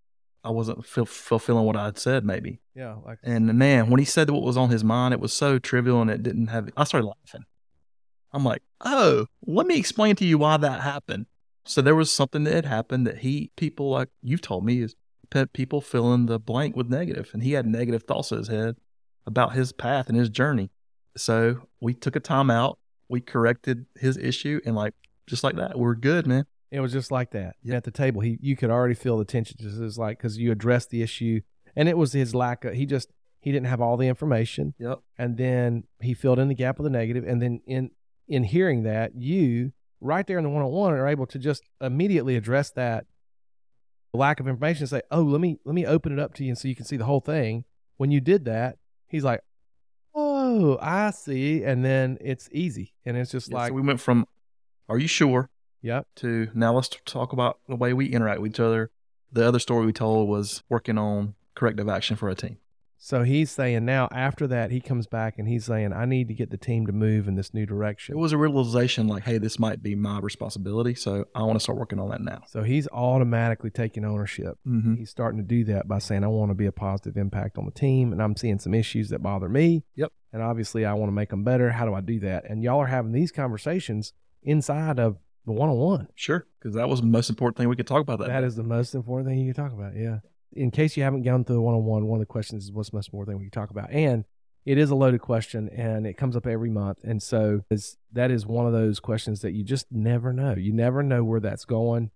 Speaker 3: I wasn't ful- fulfilling what I had said maybe.
Speaker 1: yeah like
Speaker 3: And man, when he said what was on his mind, it was so trivial and it didn't have. I started laughing. I'm like, oh, let me explain to you why that happened. So there was something that had happened that he people like you've told me is people fill in the blank with negative, and he had negative thoughts in his head about his path and his journey. So we took a time out, we corrected his issue, and like just like that, we're good, man.
Speaker 1: It was just like that at the table. He you could already feel the tension. Just as like because you addressed the issue, and it was his lack of. He just he didn't have all the information,
Speaker 3: Yep.
Speaker 1: and then he filled in the gap of the negative, and then in in hearing that, you right there in the one on one are able to just immediately address that lack of information. And say, oh, let me let me open it up to you, and so you can see the whole thing. When you did that, he's like, oh, I see, and then it's easy, and it's just
Speaker 3: Yeah,
Speaker 1: like,
Speaker 3: so we went from, "Are you sure?"
Speaker 1: yep,
Speaker 3: to now let's talk about the way we interact with each other. The other story we told was working on corrective action for a team.
Speaker 1: So he's saying now after that he comes back and he's saying I need to get the team to move in this new direction.
Speaker 3: It was a realization like, hey, this might be my responsibility, so I want to start working on that now.
Speaker 1: So he's automatically taking ownership.
Speaker 3: Mm-hmm.
Speaker 1: He's starting to do that by saying I want to be a positive impact on the team and I'm seeing some issues that bother me.
Speaker 3: Yep.
Speaker 1: And obviously I want to make them better. How do I do that? And y'all are having these conversations inside of the one-on-one.
Speaker 3: Sure, because that was the most important thing we could talk about that.
Speaker 1: That is the most important thing you can talk about. Yeah. In case you haven't gone through the one on one, one of the questions is what's the most important thing we can talk about. And it is a loaded question and it comes up every month. And so that is one of those questions that you just never know. You never know where that's going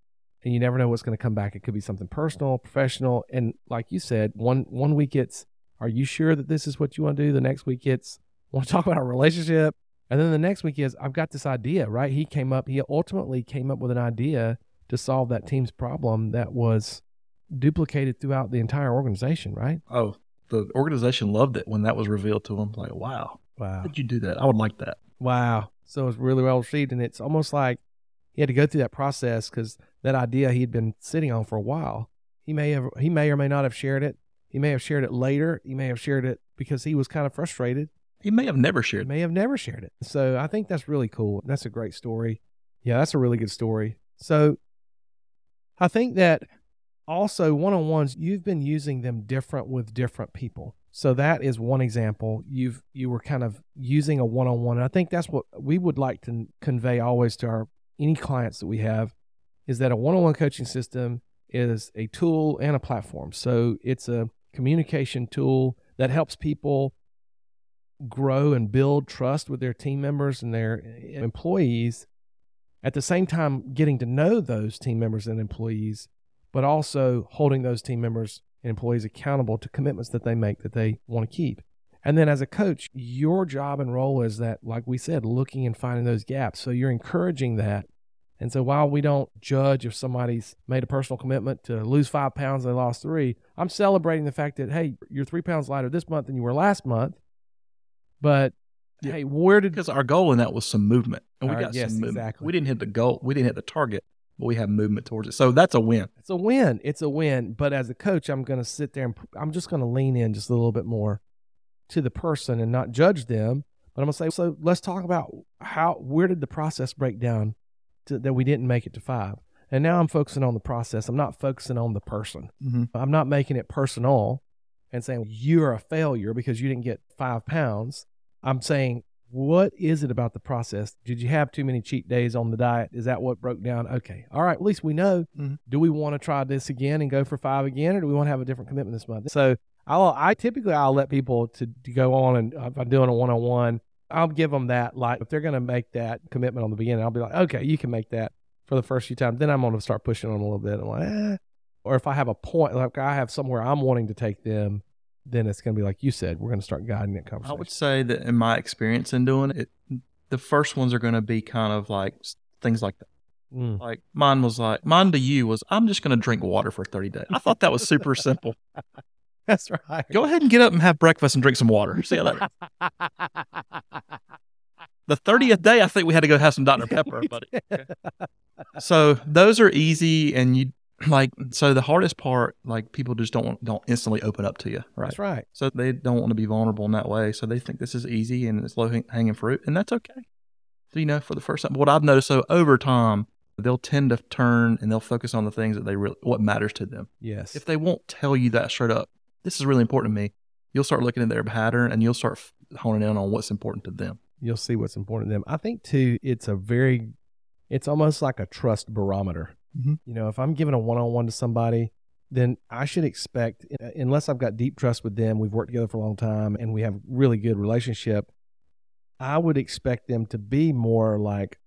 Speaker 1: and you never know what's going to come back. It could be something personal, professional. And like you said, one, one week it's, are you sure that this is what you want to do? The next week it's, want to talk about a relationship. And then the next week is, I've got this idea, right? He came up, he ultimately came up with an idea to solve that team's problem that was duplicated throughout the entire organization, right?
Speaker 3: oh, the organization loved it when that was revealed to them. Like, wow,
Speaker 1: Wow.
Speaker 3: did you do that? I would like that.
Speaker 1: Wow. So it's really well received. And it's almost like he had to go through that process because that idea he'd been sitting on for a while. He may have, he may or may not have shared it. He may have shared it later. He may have shared it because he was kind of frustrated.
Speaker 3: He may have never shared.
Speaker 1: He may have never shared it. So I think that's really cool. That's a great story. Yeah, that's a really good story. So I think that also one on ones, you've been using them different with different people. So that is one example. You've you were kind of using a one on one. And I think that's what we would like to convey always to our any clients that we have is that a one on one coaching system is a tool and a platform. So it's a communication tool that helps people grow and build trust with their team members and their eh, employees at the same time getting to know those team members and employees but also holding those team members and employees accountable to commitments that they make that they want to keep and then as a coach your job and role is that like we said looking and finding those gaps so you're encouraging that and so while we don't judge if somebody's made a personal commitment to lose five pounds, they lost three, I'm celebrating the fact that, hey, you're three pounds lighter this month than you were last month. But
Speaker 3: Yeah.
Speaker 1: hey, where did
Speaker 3: Because our goal in that was some movement, and we got
Speaker 1: yes,
Speaker 3: some movement.
Speaker 1: exactly.
Speaker 3: We didn't hit the goal. We didn't hit the target, but we have movement towards it. So that's a win.
Speaker 1: it's a win. It's a win. But as a coach, I'm going to sit there and I'm just going to lean in just a little bit more to the person and not judge them. But I'm going to say, so let's talk about how, where did the process break down to, that we didn't make it to five? And now I'm focusing on the process. I'm not focusing on the person.
Speaker 3: Mm-hmm.
Speaker 1: I'm not making it personal and saying you're a failure because you didn't get five pounds. I'm saying, what is it about the process? Did you have too many cheat days on the diet? Is that what broke down? Okay. All right. At least we know.
Speaker 3: Mhm.
Speaker 1: Do we want to try this again and go for five again, or do we want to have a different commitment this month? So I'll, I typically I'll let people to, to go on and if I'm doing a one on one, I'll give them that. Like if they're going to make that commitment on the beginning, I'll be like, okay, you can make that for the first few times. Then I'm going to start pushing them a little bit. I'm like, eh. Or if I have a point, like I have somewhere I'm wanting to take them, then it's going to be like you said, we're going to start guiding that conversation.
Speaker 3: I would say that in my experience in doing it, the first ones are going to be kind of like things like that.
Speaker 1: Mm.
Speaker 3: Like mine was like mine to you was I'm just going to drink water for 30 days. I thought that was super simple. [laughs]
Speaker 1: That's right.
Speaker 3: Go ahead and get up and have breakfast and drink some water. See you later. The 30th day, I think we had to go have some Dr Pepper, buddy. [laughs] Okay. So those are easy, and you [clears throat] like. So the hardest part, like people just don't want, don't instantly open up to you, right?
Speaker 1: That's right.
Speaker 3: So they don't want to be vulnerable in that way. So they think this is easy and it's low hanging fruit, and that's okay. So you know, for the first time, what I've noticed, so over time, they'll tend to turn and they'll focus on the things that they really what matters to them.
Speaker 1: Yes.
Speaker 3: If they won't tell you that straight up, this is really important to me. You'll start looking at their pattern and you'll start honing in on what's important to them.
Speaker 1: you'll see what's important to them. I think too, it's a very, it's almost like a trust barometer.
Speaker 3: Mhm.
Speaker 1: You know, if I'm giving a one-on-one to somebody, then I should expect, uh, unless I've got deep trust with them, we've worked together for a long time, and we have really good relationship. I would expect them to be more like,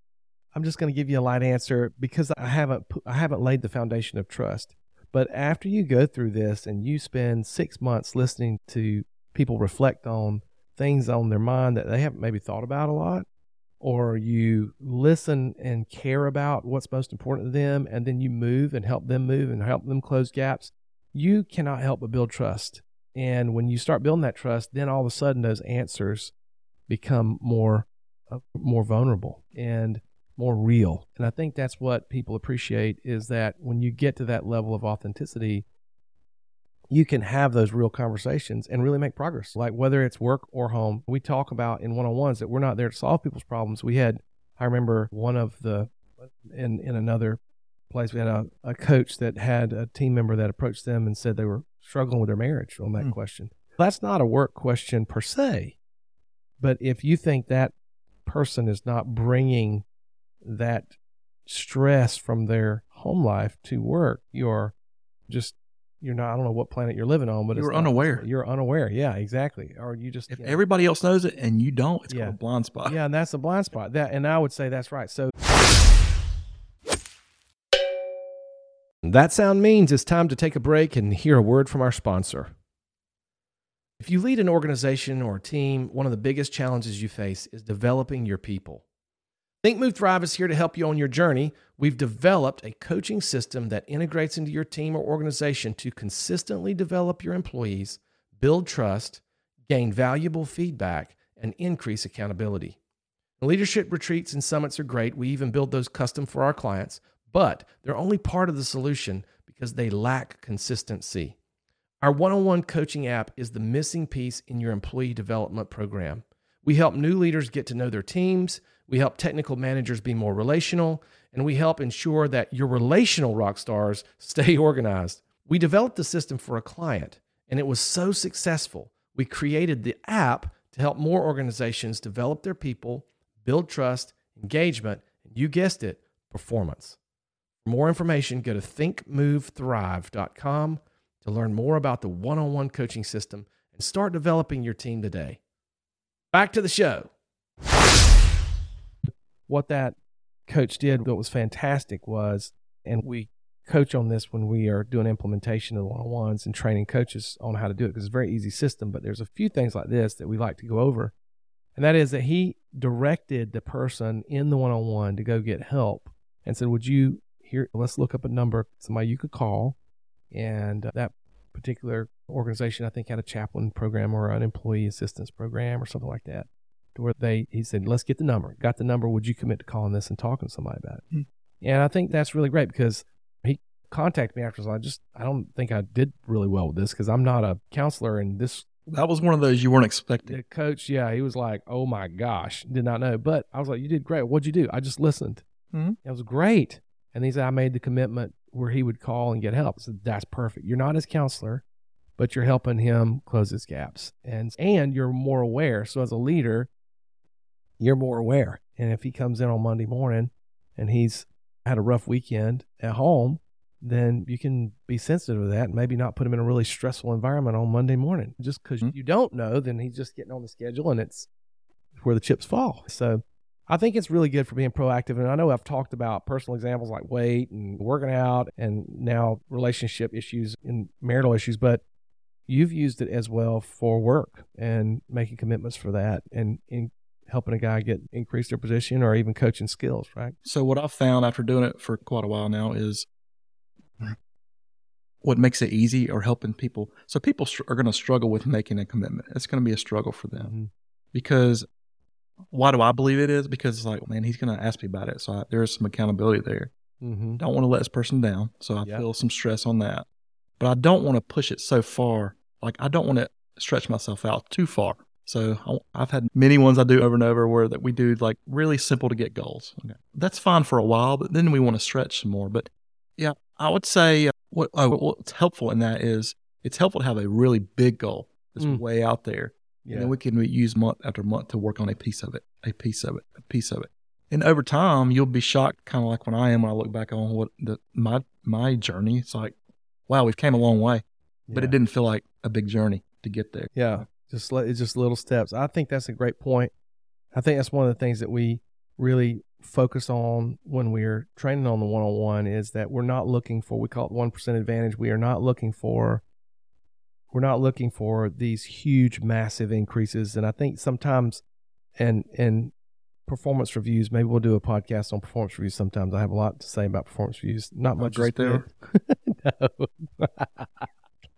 Speaker 1: I'm just going to give you a light answer because I haven't I haven't laid the foundation of trust. But after you go through this and you spend six months listening to people reflect on things on their mind that they haven't maybe thought about a lot, or you listen and care about what's most important to them, and then you move and help them move and help them close gaps, you cannot help but build trust. And when you start building that trust, then all of a sudden those answers become more uh, more vulnerable and more real. And I think that's what people appreciate is that when you get to that level of authenticity, you can have those real conversations and really make progress. Like whether it's work or home, we talk about in one on ones that we're not there to solve people's problems. We had, I remember one of the, in, in another place, we had a, a coach that had a team member that approached them and said they were struggling with their marriage on that
Speaker 3: Hmm.
Speaker 1: question. That's not a work question per se. But if you think that person is not bringing that stress from their home life to work, you're just you're not. I don't know what planet you're living on, but
Speaker 3: You
Speaker 1: it's
Speaker 3: were
Speaker 1: not-
Speaker 3: unaware.
Speaker 1: You're unaware. Yeah, exactly. Or you just
Speaker 3: If
Speaker 1: you know,
Speaker 3: everybody else knows it and you don't, it's
Speaker 1: Yeah.
Speaker 3: called a blind spot.
Speaker 1: yeah, and that's a blind spot. That and I would say that's right. So that sound means it's time to take a break and hear a word from our sponsor. If you lead an organization or a team, one of the biggest challenges you face is developing your people. Think Move Thrive is here to help you on your journey. We've developed a coaching system that integrates into your team or organization to consistently develop your employees, build trust, gain valuable feedback, and increase accountability. Leadership retreats and summits are great. We even build those custom for our clients, but they're only part of the solution because they lack consistency. Our one on one coaching app is the missing piece in your employee development program. We help new leaders get to know their teams, we help technical managers be more relational, and we help ensure that your relational rock stars [laughs] stay organized. We developed the system for a client, and it was so successful. We created the app to help more organizations develop their people, build trust, engagement, and you guessed it, performance. For more information, go to thinkmovethrive.com. to learn more about the one on one coaching system and start developing your team today. Back to the show. What that coach did, what was fantastic was, and we coach on this when we are doing implementation of the one on ones and training coaches on how to do it because it's a very easy system. But there's a few things like this that we like to go over. And that is that he directed the person in the one on one to go get help and said, Would you here? Let's look up a number, somebody you could call. And that particular organization, I think, had a chaplain program or an employee assistance program or something like that. To where they, he said, Let's get the number. Got the number. Would you commit to calling this and talking to somebody about it?
Speaker 3: Hmm.
Speaker 1: And I think that's really great because he contacted me after. So I just, I don't think I did really well with this because I'm not a counselor and this
Speaker 3: That was one of those you weren't expecting.
Speaker 1: the coach, yeah, he was like, "Oh my gosh, did not know." But I was like, "You did great. What'd you do?" I just listened.
Speaker 3: Mhm.
Speaker 1: It was great. And he said, "I made the commitment where he would call and get help." Said, "That's perfect. You're not his counselor, but you're helping him close his gaps, and and you're more aware. So as a leader, you're more aware. And if he comes in on Monday morning and he's had a rough weekend at home." Then you can be sensitive to that and maybe not put him in a really stressful environment on Monday morning. Just because
Speaker 3: Mhm.
Speaker 1: you don't know, then he's just getting on the schedule and it's where the chips fall. So I think it's really good for being proactive. And I know I've talked about personal examples like weight and working out and now relationship issues and marital issues, but you've used it as well for work and making commitments for that and in helping a guy get increase their position or even coaching skills, right?
Speaker 3: So what I've found after doing it for quite a while now is what makes it easy or helping people. So people are going to struggle with making a commitment. It's going to be a struggle for them
Speaker 1: Mhm.
Speaker 3: because why do I believe it is? Because it's like, man, he's going to ask me about it. So I, there is some accountability there.
Speaker 1: Mm-hmm.
Speaker 3: Don't want to let this person down. So I
Speaker 1: Yep.
Speaker 3: feel some stress on that. But I don't want to push it so far. Like I don't want to stretch myself out too far. So I- I've had many ones I do over and over where that we do like really simple to get goals. Okay. That's fine for a while, but then we want to stretch some more. But yeah, I would say uh, what oh, what's helpful in that is it's helpful to have a really big goal that's
Speaker 1: Mm.
Speaker 3: way out there,
Speaker 1: Yeah.
Speaker 3: and then we can use month after month to work on a piece of it, a piece of it, a piece of it. And over time, you'll be shocked, kind of like when I am when I look back on what the my my journey. It's like, wow, we've came a long way, but
Speaker 1: Yeah.
Speaker 3: it didn't feel like a big journey to get there.
Speaker 1: Yeah, just it's just little steps. I think that's a great point. I think that's one of the things that we really focus on when we're training on the one on one is that we're not looking for we call it one percent advantage. We are not looking for we're not looking for these huge, massive increases. And I think sometimes and and performance reviews, maybe we'll do a podcast on performance reviews sometimes. I have a lot to say about performance reviews. Not much
Speaker 3: great
Speaker 1: is [laughs] [laughs]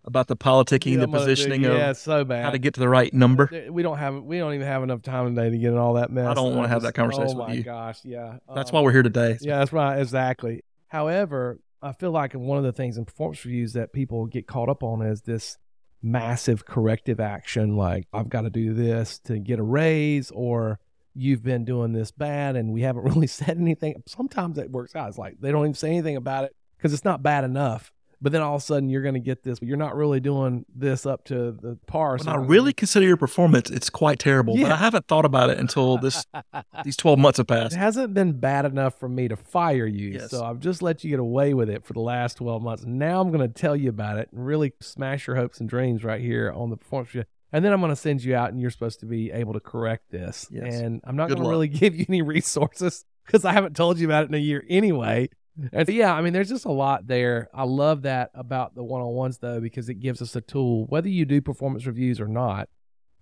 Speaker 3: About the politicking,
Speaker 1: Yeah,
Speaker 3: the
Speaker 1: I'm do-
Speaker 3: positioning
Speaker 1: yeah,
Speaker 3: of
Speaker 1: so bad.
Speaker 3: how to get to the right number.
Speaker 1: We don't have we don't even have enough time today to get in all that mess.
Speaker 3: I don't wanna have that conversation
Speaker 1: Oh
Speaker 3: with
Speaker 1: my
Speaker 3: you.
Speaker 1: gosh, yeah.
Speaker 3: That's
Speaker 1: Um,
Speaker 3: why we're here today.
Speaker 1: Yeah, that's right, exactly. However, I feel like one of the things in performance reviews that people get caught up on is this massive corrective action, like I've got to do this to get a raise, or you've been doing this bad and we haven't [laughs] really said anything. Sometimes it works out. It's like they don't even say anything about it because it's not bad enough. But then all of a sudden you're going to get this, but you're not really doing this up to the par.
Speaker 3: When I really consider your performance, it's quite terrible. But
Speaker 1: Yeah.
Speaker 3: I haven't thought about it until this [laughs] these twelve months have passed.
Speaker 1: It hasn't been bad enough for me to fire you.
Speaker 3: Yes.
Speaker 1: So I've just let you get away with it for the last 12 months. Now I'm going to tell you about it and really smash your hopes and dreams right here on the performance. And then I'm going to send you out and you're supposed to be able to correct this.
Speaker 3: Yes.
Speaker 1: And I'm not going to really [laughs] give you any resources because I haven't told you about it in a year anyway. And yeah, I mean, there's just a lot there. I love that about the one on ones, though, because it gives us a tool, whether you do performance reviews or not,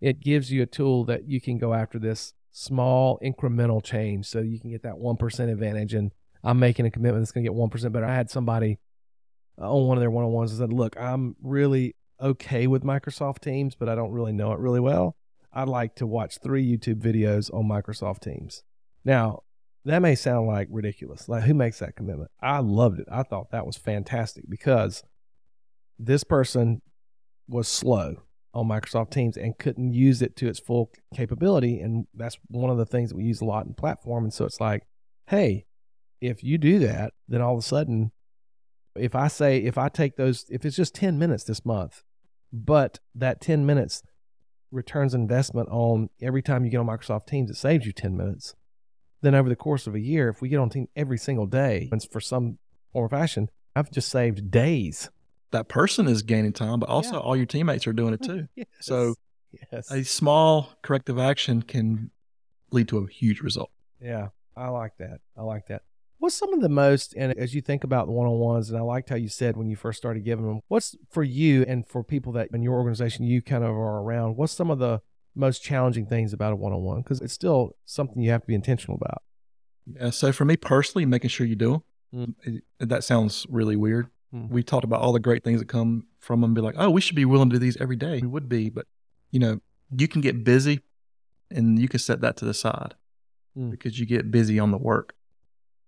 Speaker 1: it gives you a tool that you can go after this small incremental change so you can get that 1% advantage. And I'm making a commitment that's going to get 1% better. I had somebody uh, on one of their one on ones that said, Look, I'm really okay with Microsoft Teams, but I don't really know it really well. I'd like to watch three YouTube videos on Microsoft Teams. Now, that may sound like ridiculous. Like, who makes that commitment? I loved it. I thought that was fantastic because this person was slow on Microsoft Teams and couldn't use it to its full capability. And that's one of the things that we use a lot in platform. And so it's like, hey, if you do that, then all of a sudden, if I say, if I take those, if it's just 10 minutes this month, but that 10 minutes returns investment on every time you get on Microsoft Teams, it saves you 10 minutes. Then over the course of a year, if we get on team every single day, and for some form or fashion, I've just saved days
Speaker 3: that person is gaining time, but also
Speaker 1: Yeah.
Speaker 3: all your teammates are doing it too. [laughs]
Speaker 1: Yes.
Speaker 3: So
Speaker 1: yes.
Speaker 3: a small corrective action can lead to a huge result.
Speaker 1: Yeah, I like that. I like that. What's some of the most, and as you think about the one on ones, and I liked how you said when you first started giving them, what's for you and for people that in your organization you kind of are around, what's some of the most challenging things about a one on one? Because it's still something you have to be intentional about.
Speaker 3: Yeah. So for me personally, making sure you do them, it- that sounds really weird.
Speaker 1: Mm.
Speaker 3: We talked about all the great things that come from them. Be like, oh, we should be willing to do these every day. We would be, but you know, you can get busy, and you can set that to the side
Speaker 1: Mm.
Speaker 3: because you get busy on the work.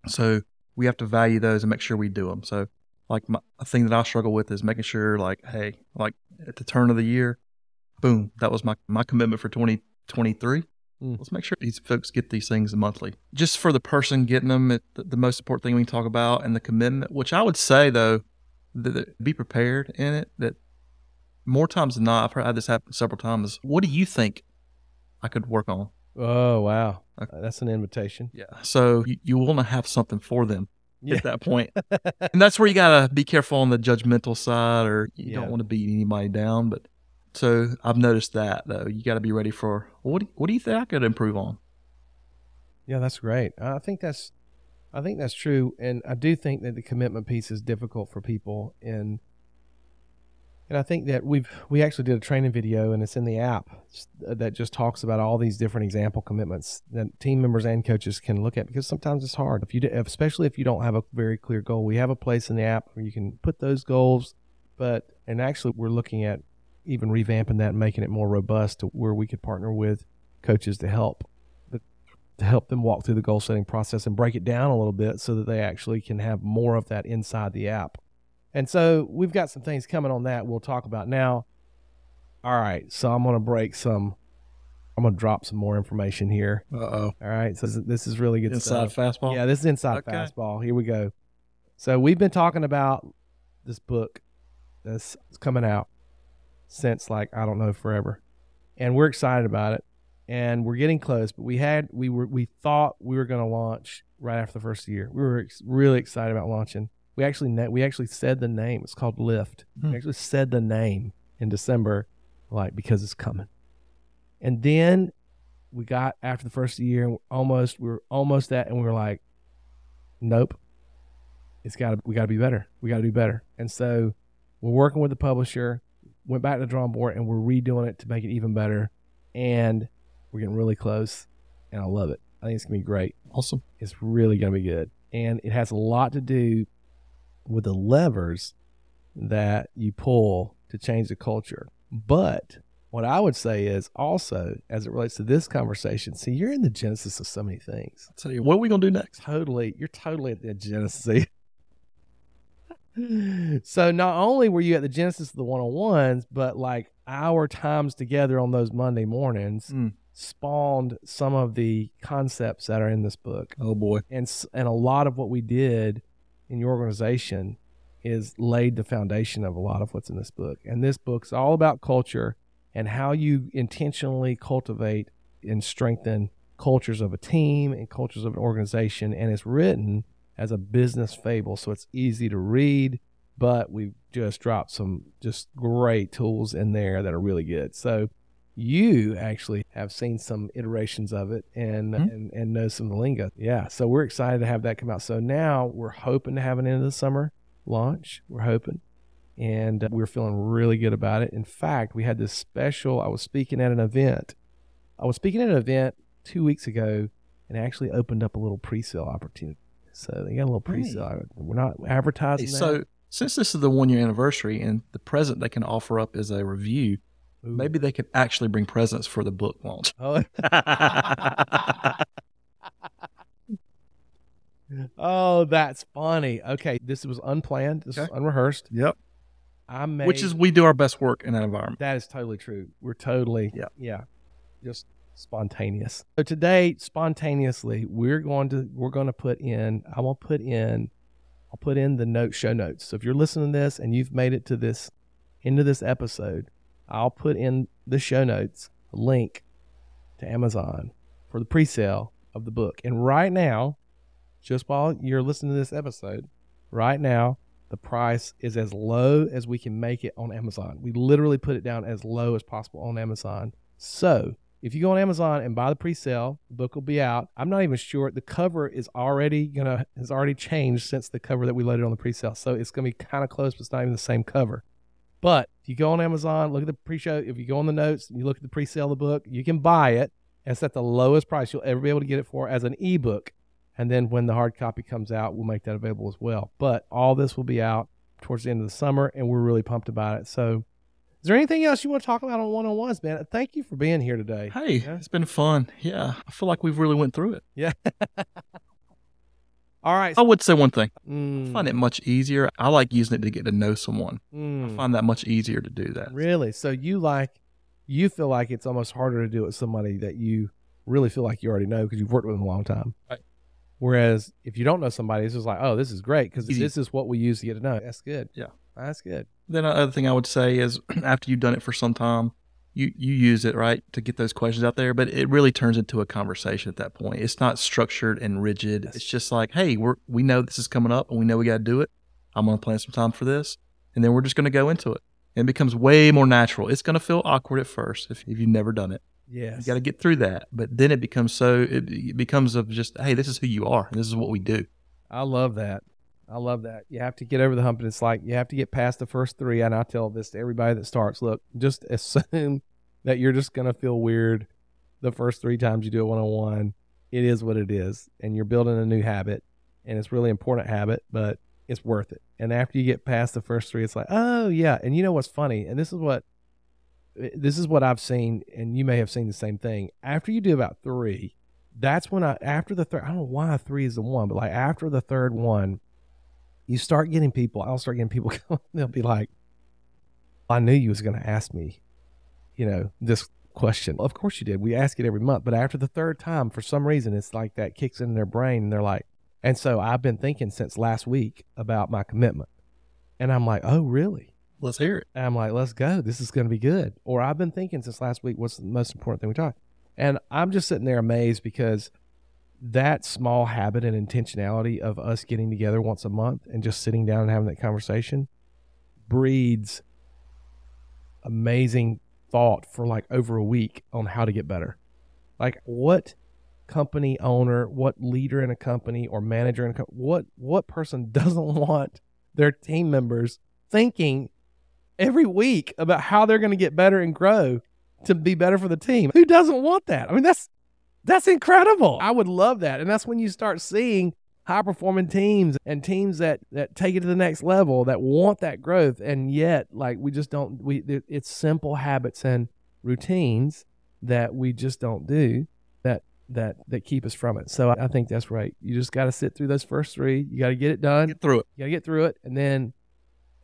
Speaker 3: So we have to value those and make sure we do them. So like my, a thing that I struggle with is making sure like, hey, like at the turn of the year, boom, that was my my commitment for 2023.
Speaker 1: Mm.
Speaker 3: Let's make sure these folks get these things monthly. Just for the person getting them, it, the, the most important thing we can talk about and the commitment, which I would say though, that, that be prepared in it. That more times than not, I've heard had this happen several times. What do you think I could work on?
Speaker 1: Oh, wow.
Speaker 3: Okay.
Speaker 1: That's an invitation.
Speaker 3: Yeah. So you, you want to have something for them
Speaker 1: Yeah.
Speaker 3: at that point. [laughs] and that's where you got to be careful on the judgmental side or you
Speaker 1: Yeah.
Speaker 3: don't want to beat anybody down. But so I've noticed that though. You got to be ready for what do, what do you think I could improve on?
Speaker 1: Yeah, that's great. I think that's I think that's true and I do think that the commitment piece is difficult for people and and I think that we've we actually did a training video and it's in the app uh, that just talks about all these different example commitments that team members and coaches can look at because sometimes it's hard if you do, especially if you don't have a very clear goal. We have a place in the app where you can put those goals, but and actually we're looking at even revamping that and making it more robust to where we could partner with coaches to help to help them walk through the goal setting process and break it down a little bit so that they actually can have more of that inside the app. And so we've got some things coming on that we'll talk about now. All right, so I'm going to break some I'm going to drop some more information here.
Speaker 3: Uh oh.
Speaker 1: All right, so this is- really good
Speaker 3: Inside
Speaker 1: stuff.
Speaker 3: fastball.
Speaker 1: Yeah, this is inside
Speaker 3: Okay.
Speaker 1: fastball. Here we go. So we've been talking about this book that's coming out since like I don't know forever, and we're excited about it, and we're getting close. But we had we were we thought we were going to launch right after the first year. We were ex- really excited about launching. We actually na- we actually said the name. It's called Lift.
Speaker 3: Hmm.
Speaker 1: We actually said the name in December, like because it's coming. And then we got after the first year, and almost we were almost that, and we were like, nope, it's got to we got to be better. We got to do better. And so we're working with the publisher. Went back to the drawing board, and we're redoing it to make it even better. And we're getting really close, and I love it. I think it's gonna be great.
Speaker 3: Awesome.
Speaker 1: It's really going to be good. And it has a lot to do with the levers that you pull to change the culture. But what I would say is also, as it relates to this conversation, see, you're in the genesis of so many things.
Speaker 3: I'll tell you, what are we going to do next?
Speaker 1: Totally, you're totally at the genesis. [laughs] so not only were you at the genesis of the one on ones, but like our times together on those Monday mornings
Speaker 3: Mm.
Speaker 1: spawned some of the concepts that are in this book
Speaker 3: Oh, boy.
Speaker 1: and and a lot of what we did in your organization is laid the foundation of a lot of what's in this book. And this book's all about culture and how you intentionally cultivate and strengthen cultures of a team and cultures of an organization. And it's written as a business fable, so it's easy to read. But we've just dropped some just great tools in there that are really good. So you actually have seen some iterations of it and
Speaker 3: Mhm.
Speaker 1: and, and know some of the lingo. Yeah. So we're excited to have that come out. So now we're hoping to have an end of the summer launch. We're hoping. And uh, we're feeling really good about it. In fact, we had this special, I was speaking at an event. I was speaking at an event two weeks ago and actually opened up a little pre sale opportunity. So they got a little pre sale. We're not advertising
Speaker 3: Hey,
Speaker 1: that.
Speaker 3: so since this is the one year anniversary and the present they can offer up is a review,
Speaker 1: Ooh.
Speaker 3: maybe they could actually bring presents for the book launch. [laughs]
Speaker 1: Oh, oh, that's funny. Okay, this was unplanned. This was unrehearsed.
Speaker 3: Yep.
Speaker 1: I made
Speaker 3: Which is we do our best work in that environment.
Speaker 1: that is totally true. We're totally
Speaker 3: Yeah.
Speaker 1: yeah, just spontaneous. So today, spontaneously, we're going to we're going to put in. I will put in. I'll put in the note show notes. So if you're listening to this and you've made it to this into this episode, I'll put in the show notes a link to Amazon for the pre-sale of the book. And right now, just while you're listening to this episode, right now, the price is as low as we can make it on Amazon. We literally put it down as low as possible on Amazon. So if you go on Amazon and buy the pre-sale, the book will be out. I'm not even sure the cover is already gonna has already changed since the cover that we loaded on the pre-sale. So it's gonna be kind of close, but it's not even the same cover. But if you go on Amazon, look at the pre-show. If you go on the notes and you look at the pre-sale of the book, you can buy it. It's at the lowest price you'll ever be able to get it for as an ebook. And then when the hard copy comes out, we'll make that available as well. But all this will be out towards the end of the summer, and we're really pumped about it. So is there anything else you want to talk about on one on ones, man? Thank you for being here today.
Speaker 3: Hey, yeah. it's been fun. Yeah, I feel like we've really went through it.
Speaker 1: Yeah. [laughs] All right.
Speaker 3: I would say one thing.
Speaker 1: Mm.
Speaker 3: I find it much easier. I like using it to get to know someone.
Speaker 1: Mm.
Speaker 3: I find that much easier to do that.
Speaker 1: Really? So you like, you feel like it's almost harder to do it with somebody that you really feel like you already know because you've worked with them a long time.
Speaker 3: Right.
Speaker 1: Whereas if you don't know somebody, it's just like, oh, this is great because this is what we use to get to know. That's good.
Speaker 3: Yeah.
Speaker 1: That's good.
Speaker 3: Then another thing I would say is [clears throat] after you've done it for some time, you you use it right to get those questions out there, but it really turns into a conversation at that point. It's not structured and rigid. It's just like, hey, we're we know this is coming up and we know we got to do it. I'm going to plan some time for this, and then we're just going to go into it. And it becomes way more natural. It's going to feel awkward at first if, if you've never done it.
Speaker 1: Yes.
Speaker 3: You got to get through that, but then it becomes so it, it becomes of just, hey, this is who you are. This is what we do.
Speaker 1: I love that. I love that. You have to get over the hump, and it's like you have to get past the first three. And I tell this to everybody that starts: look, just assume [laughs] that you're just gonna feel weird the first three times you do a one on one. It is what it is, and you're building a new habit, and it's really important habit, but it's worth it. And after you get past the first three, it's like, oh yeah. And you know what's funny? And this is what this is what I've seen, and you may have seen the same thing. After you do about three, that's when I after the third. I don't know why three is the one, but like after the third one, you start getting people, I'll start getting people, [laughs] they'll be like, I knew you was going to ask me, you know, this question. Well, of course you did. We ask it every month. But after the third time, for some reason, it's like that kicks in their brain and they're like, and so I've been thinking since last week about my commitment. And I'm like, oh, really?
Speaker 3: Let's hear it.
Speaker 1: And I'm like, let's go. This is going to be good. Or I've been thinking since last week, what's the most important thing we talk? And I'm just sitting there amazed because – that small habit and intentionality of us getting together once a month and just sitting down and having that conversation breeds amazing thought for like over a week on how to get better. Like what company owner, what leader in a company or manager in a company, what what person [laughs] doesn't want their team members thinking every week about how they're going to get better and grow to be better for the team? Who doesn't want that? I mean, that's that's incredible. I would love that. And that's when you start seeing high performing teams and teams that that take it to the next level that want that growth. And yet like we just don't we it's simple habits and routines that we just don't do that that that keep us from it. So i think that's right. You just got to sit through those first three. You got to get it done.
Speaker 3: Get through it.
Speaker 1: You got to get through it and then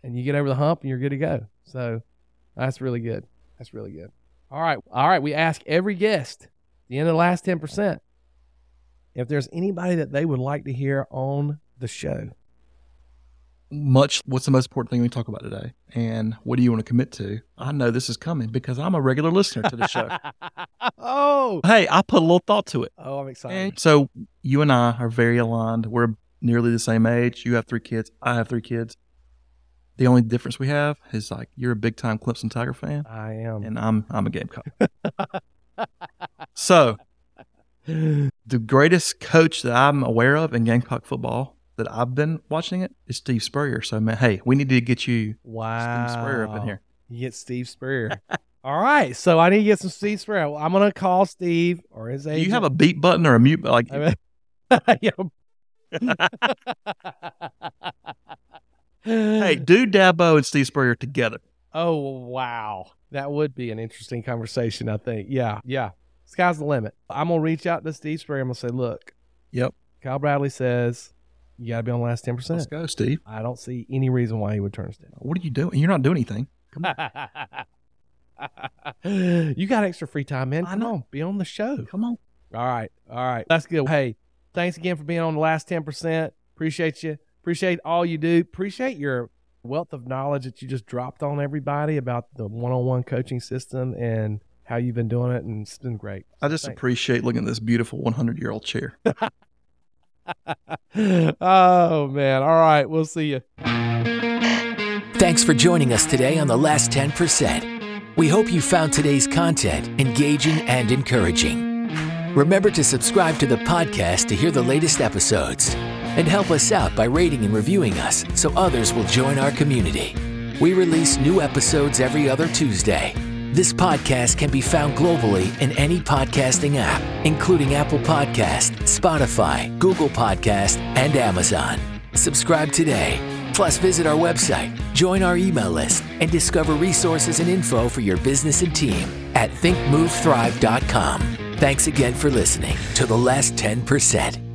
Speaker 1: and you get over the hump and you're good to go. So that's really good. That's really good. All right. All right. We ask every guest the end of the last 10%. If there's anybody that they would like to hear on the show,
Speaker 3: much what's the most important thing we talk about today? And what do you want to commit to? I know this is coming because i'm a regular listener to the show. [laughs]
Speaker 1: Oh!
Speaker 3: Hey i put a little thought to it.
Speaker 1: Oh i'm excited. And
Speaker 3: so you and i are very aligned. We're nearly the same age. You have three kids. I have three kids. The only difference we have is like you're a big time clemson tiger fan.
Speaker 1: I am.
Speaker 3: And i'm i'm a gamecock [laughs] so, the greatest coach that I'm aware of in Gamecock football that I've been watching it is Steve Spurrier. So, man, hey, we need to get you
Speaker 1: wow.
Speaker 3: Steve Spurrier up in here.
Speaker 1: You get Steve Spurrier. All right, so I need to get some Steve Spurrier. I'm gonna call Steve or his agent.
Speaker 3: Do you have a beat button or a mute? Like, [laughs]
Speaker 1: hey,
Speaker 3: do Dabo and Steve Spurrier together.
Speaker 1: Oh wow, that would be an interesting conversation. I think. Yeah, yeah. Sky's the limit. I'm gonna reach out to Steve Spurrier. I'm gonna say, look.
Speaker 3: Yep.
Speaker 1: Kiel Bradley says you got to be on the last ten percent.
Speaker 3: Let's go, Steve.
Speaker 1: I don't see any reason why he would turn us down.
Speaker 3: What are you doing? You're not doing anything. Come
Speaker 1: on. [laughs] you got extra free time, man. Come on, be on the show.
Speaker 3: Come on.
Speaker 1: All right, all right. That's good. Hey, thanks again for being on the last ten percent. Appreciate you. Appreciate all you do. Appreciate your wealth of knowledge that you just dropped on everybody about the one-on-one coaching system and how you've been doing it, and it's been great.
Speaker 3: I just Thanks. appreciate looking at this beautiful 100-year-old chair. [laughs]
Speaker 1: oh man! All right, we'll see you.
Speaker 2: Thanks for joining us today on The Last 10%. We hope you found today's content engaging and encouraging. Remember to subscribe to the podcast to hear the latest episodes and help us out by rating and reviewing us so others will join our community. We release new episodes every other Tuesday. This podcast can be found globally in any podcasting app, including Apple Podcast, Spotify, Google Podcast, and Amazon. Subscribe today. Plus, visit our website, join our email list, and discover resources and info for your business and team at thinkmovethrive.com. Thanks again for listening to The Last 10%.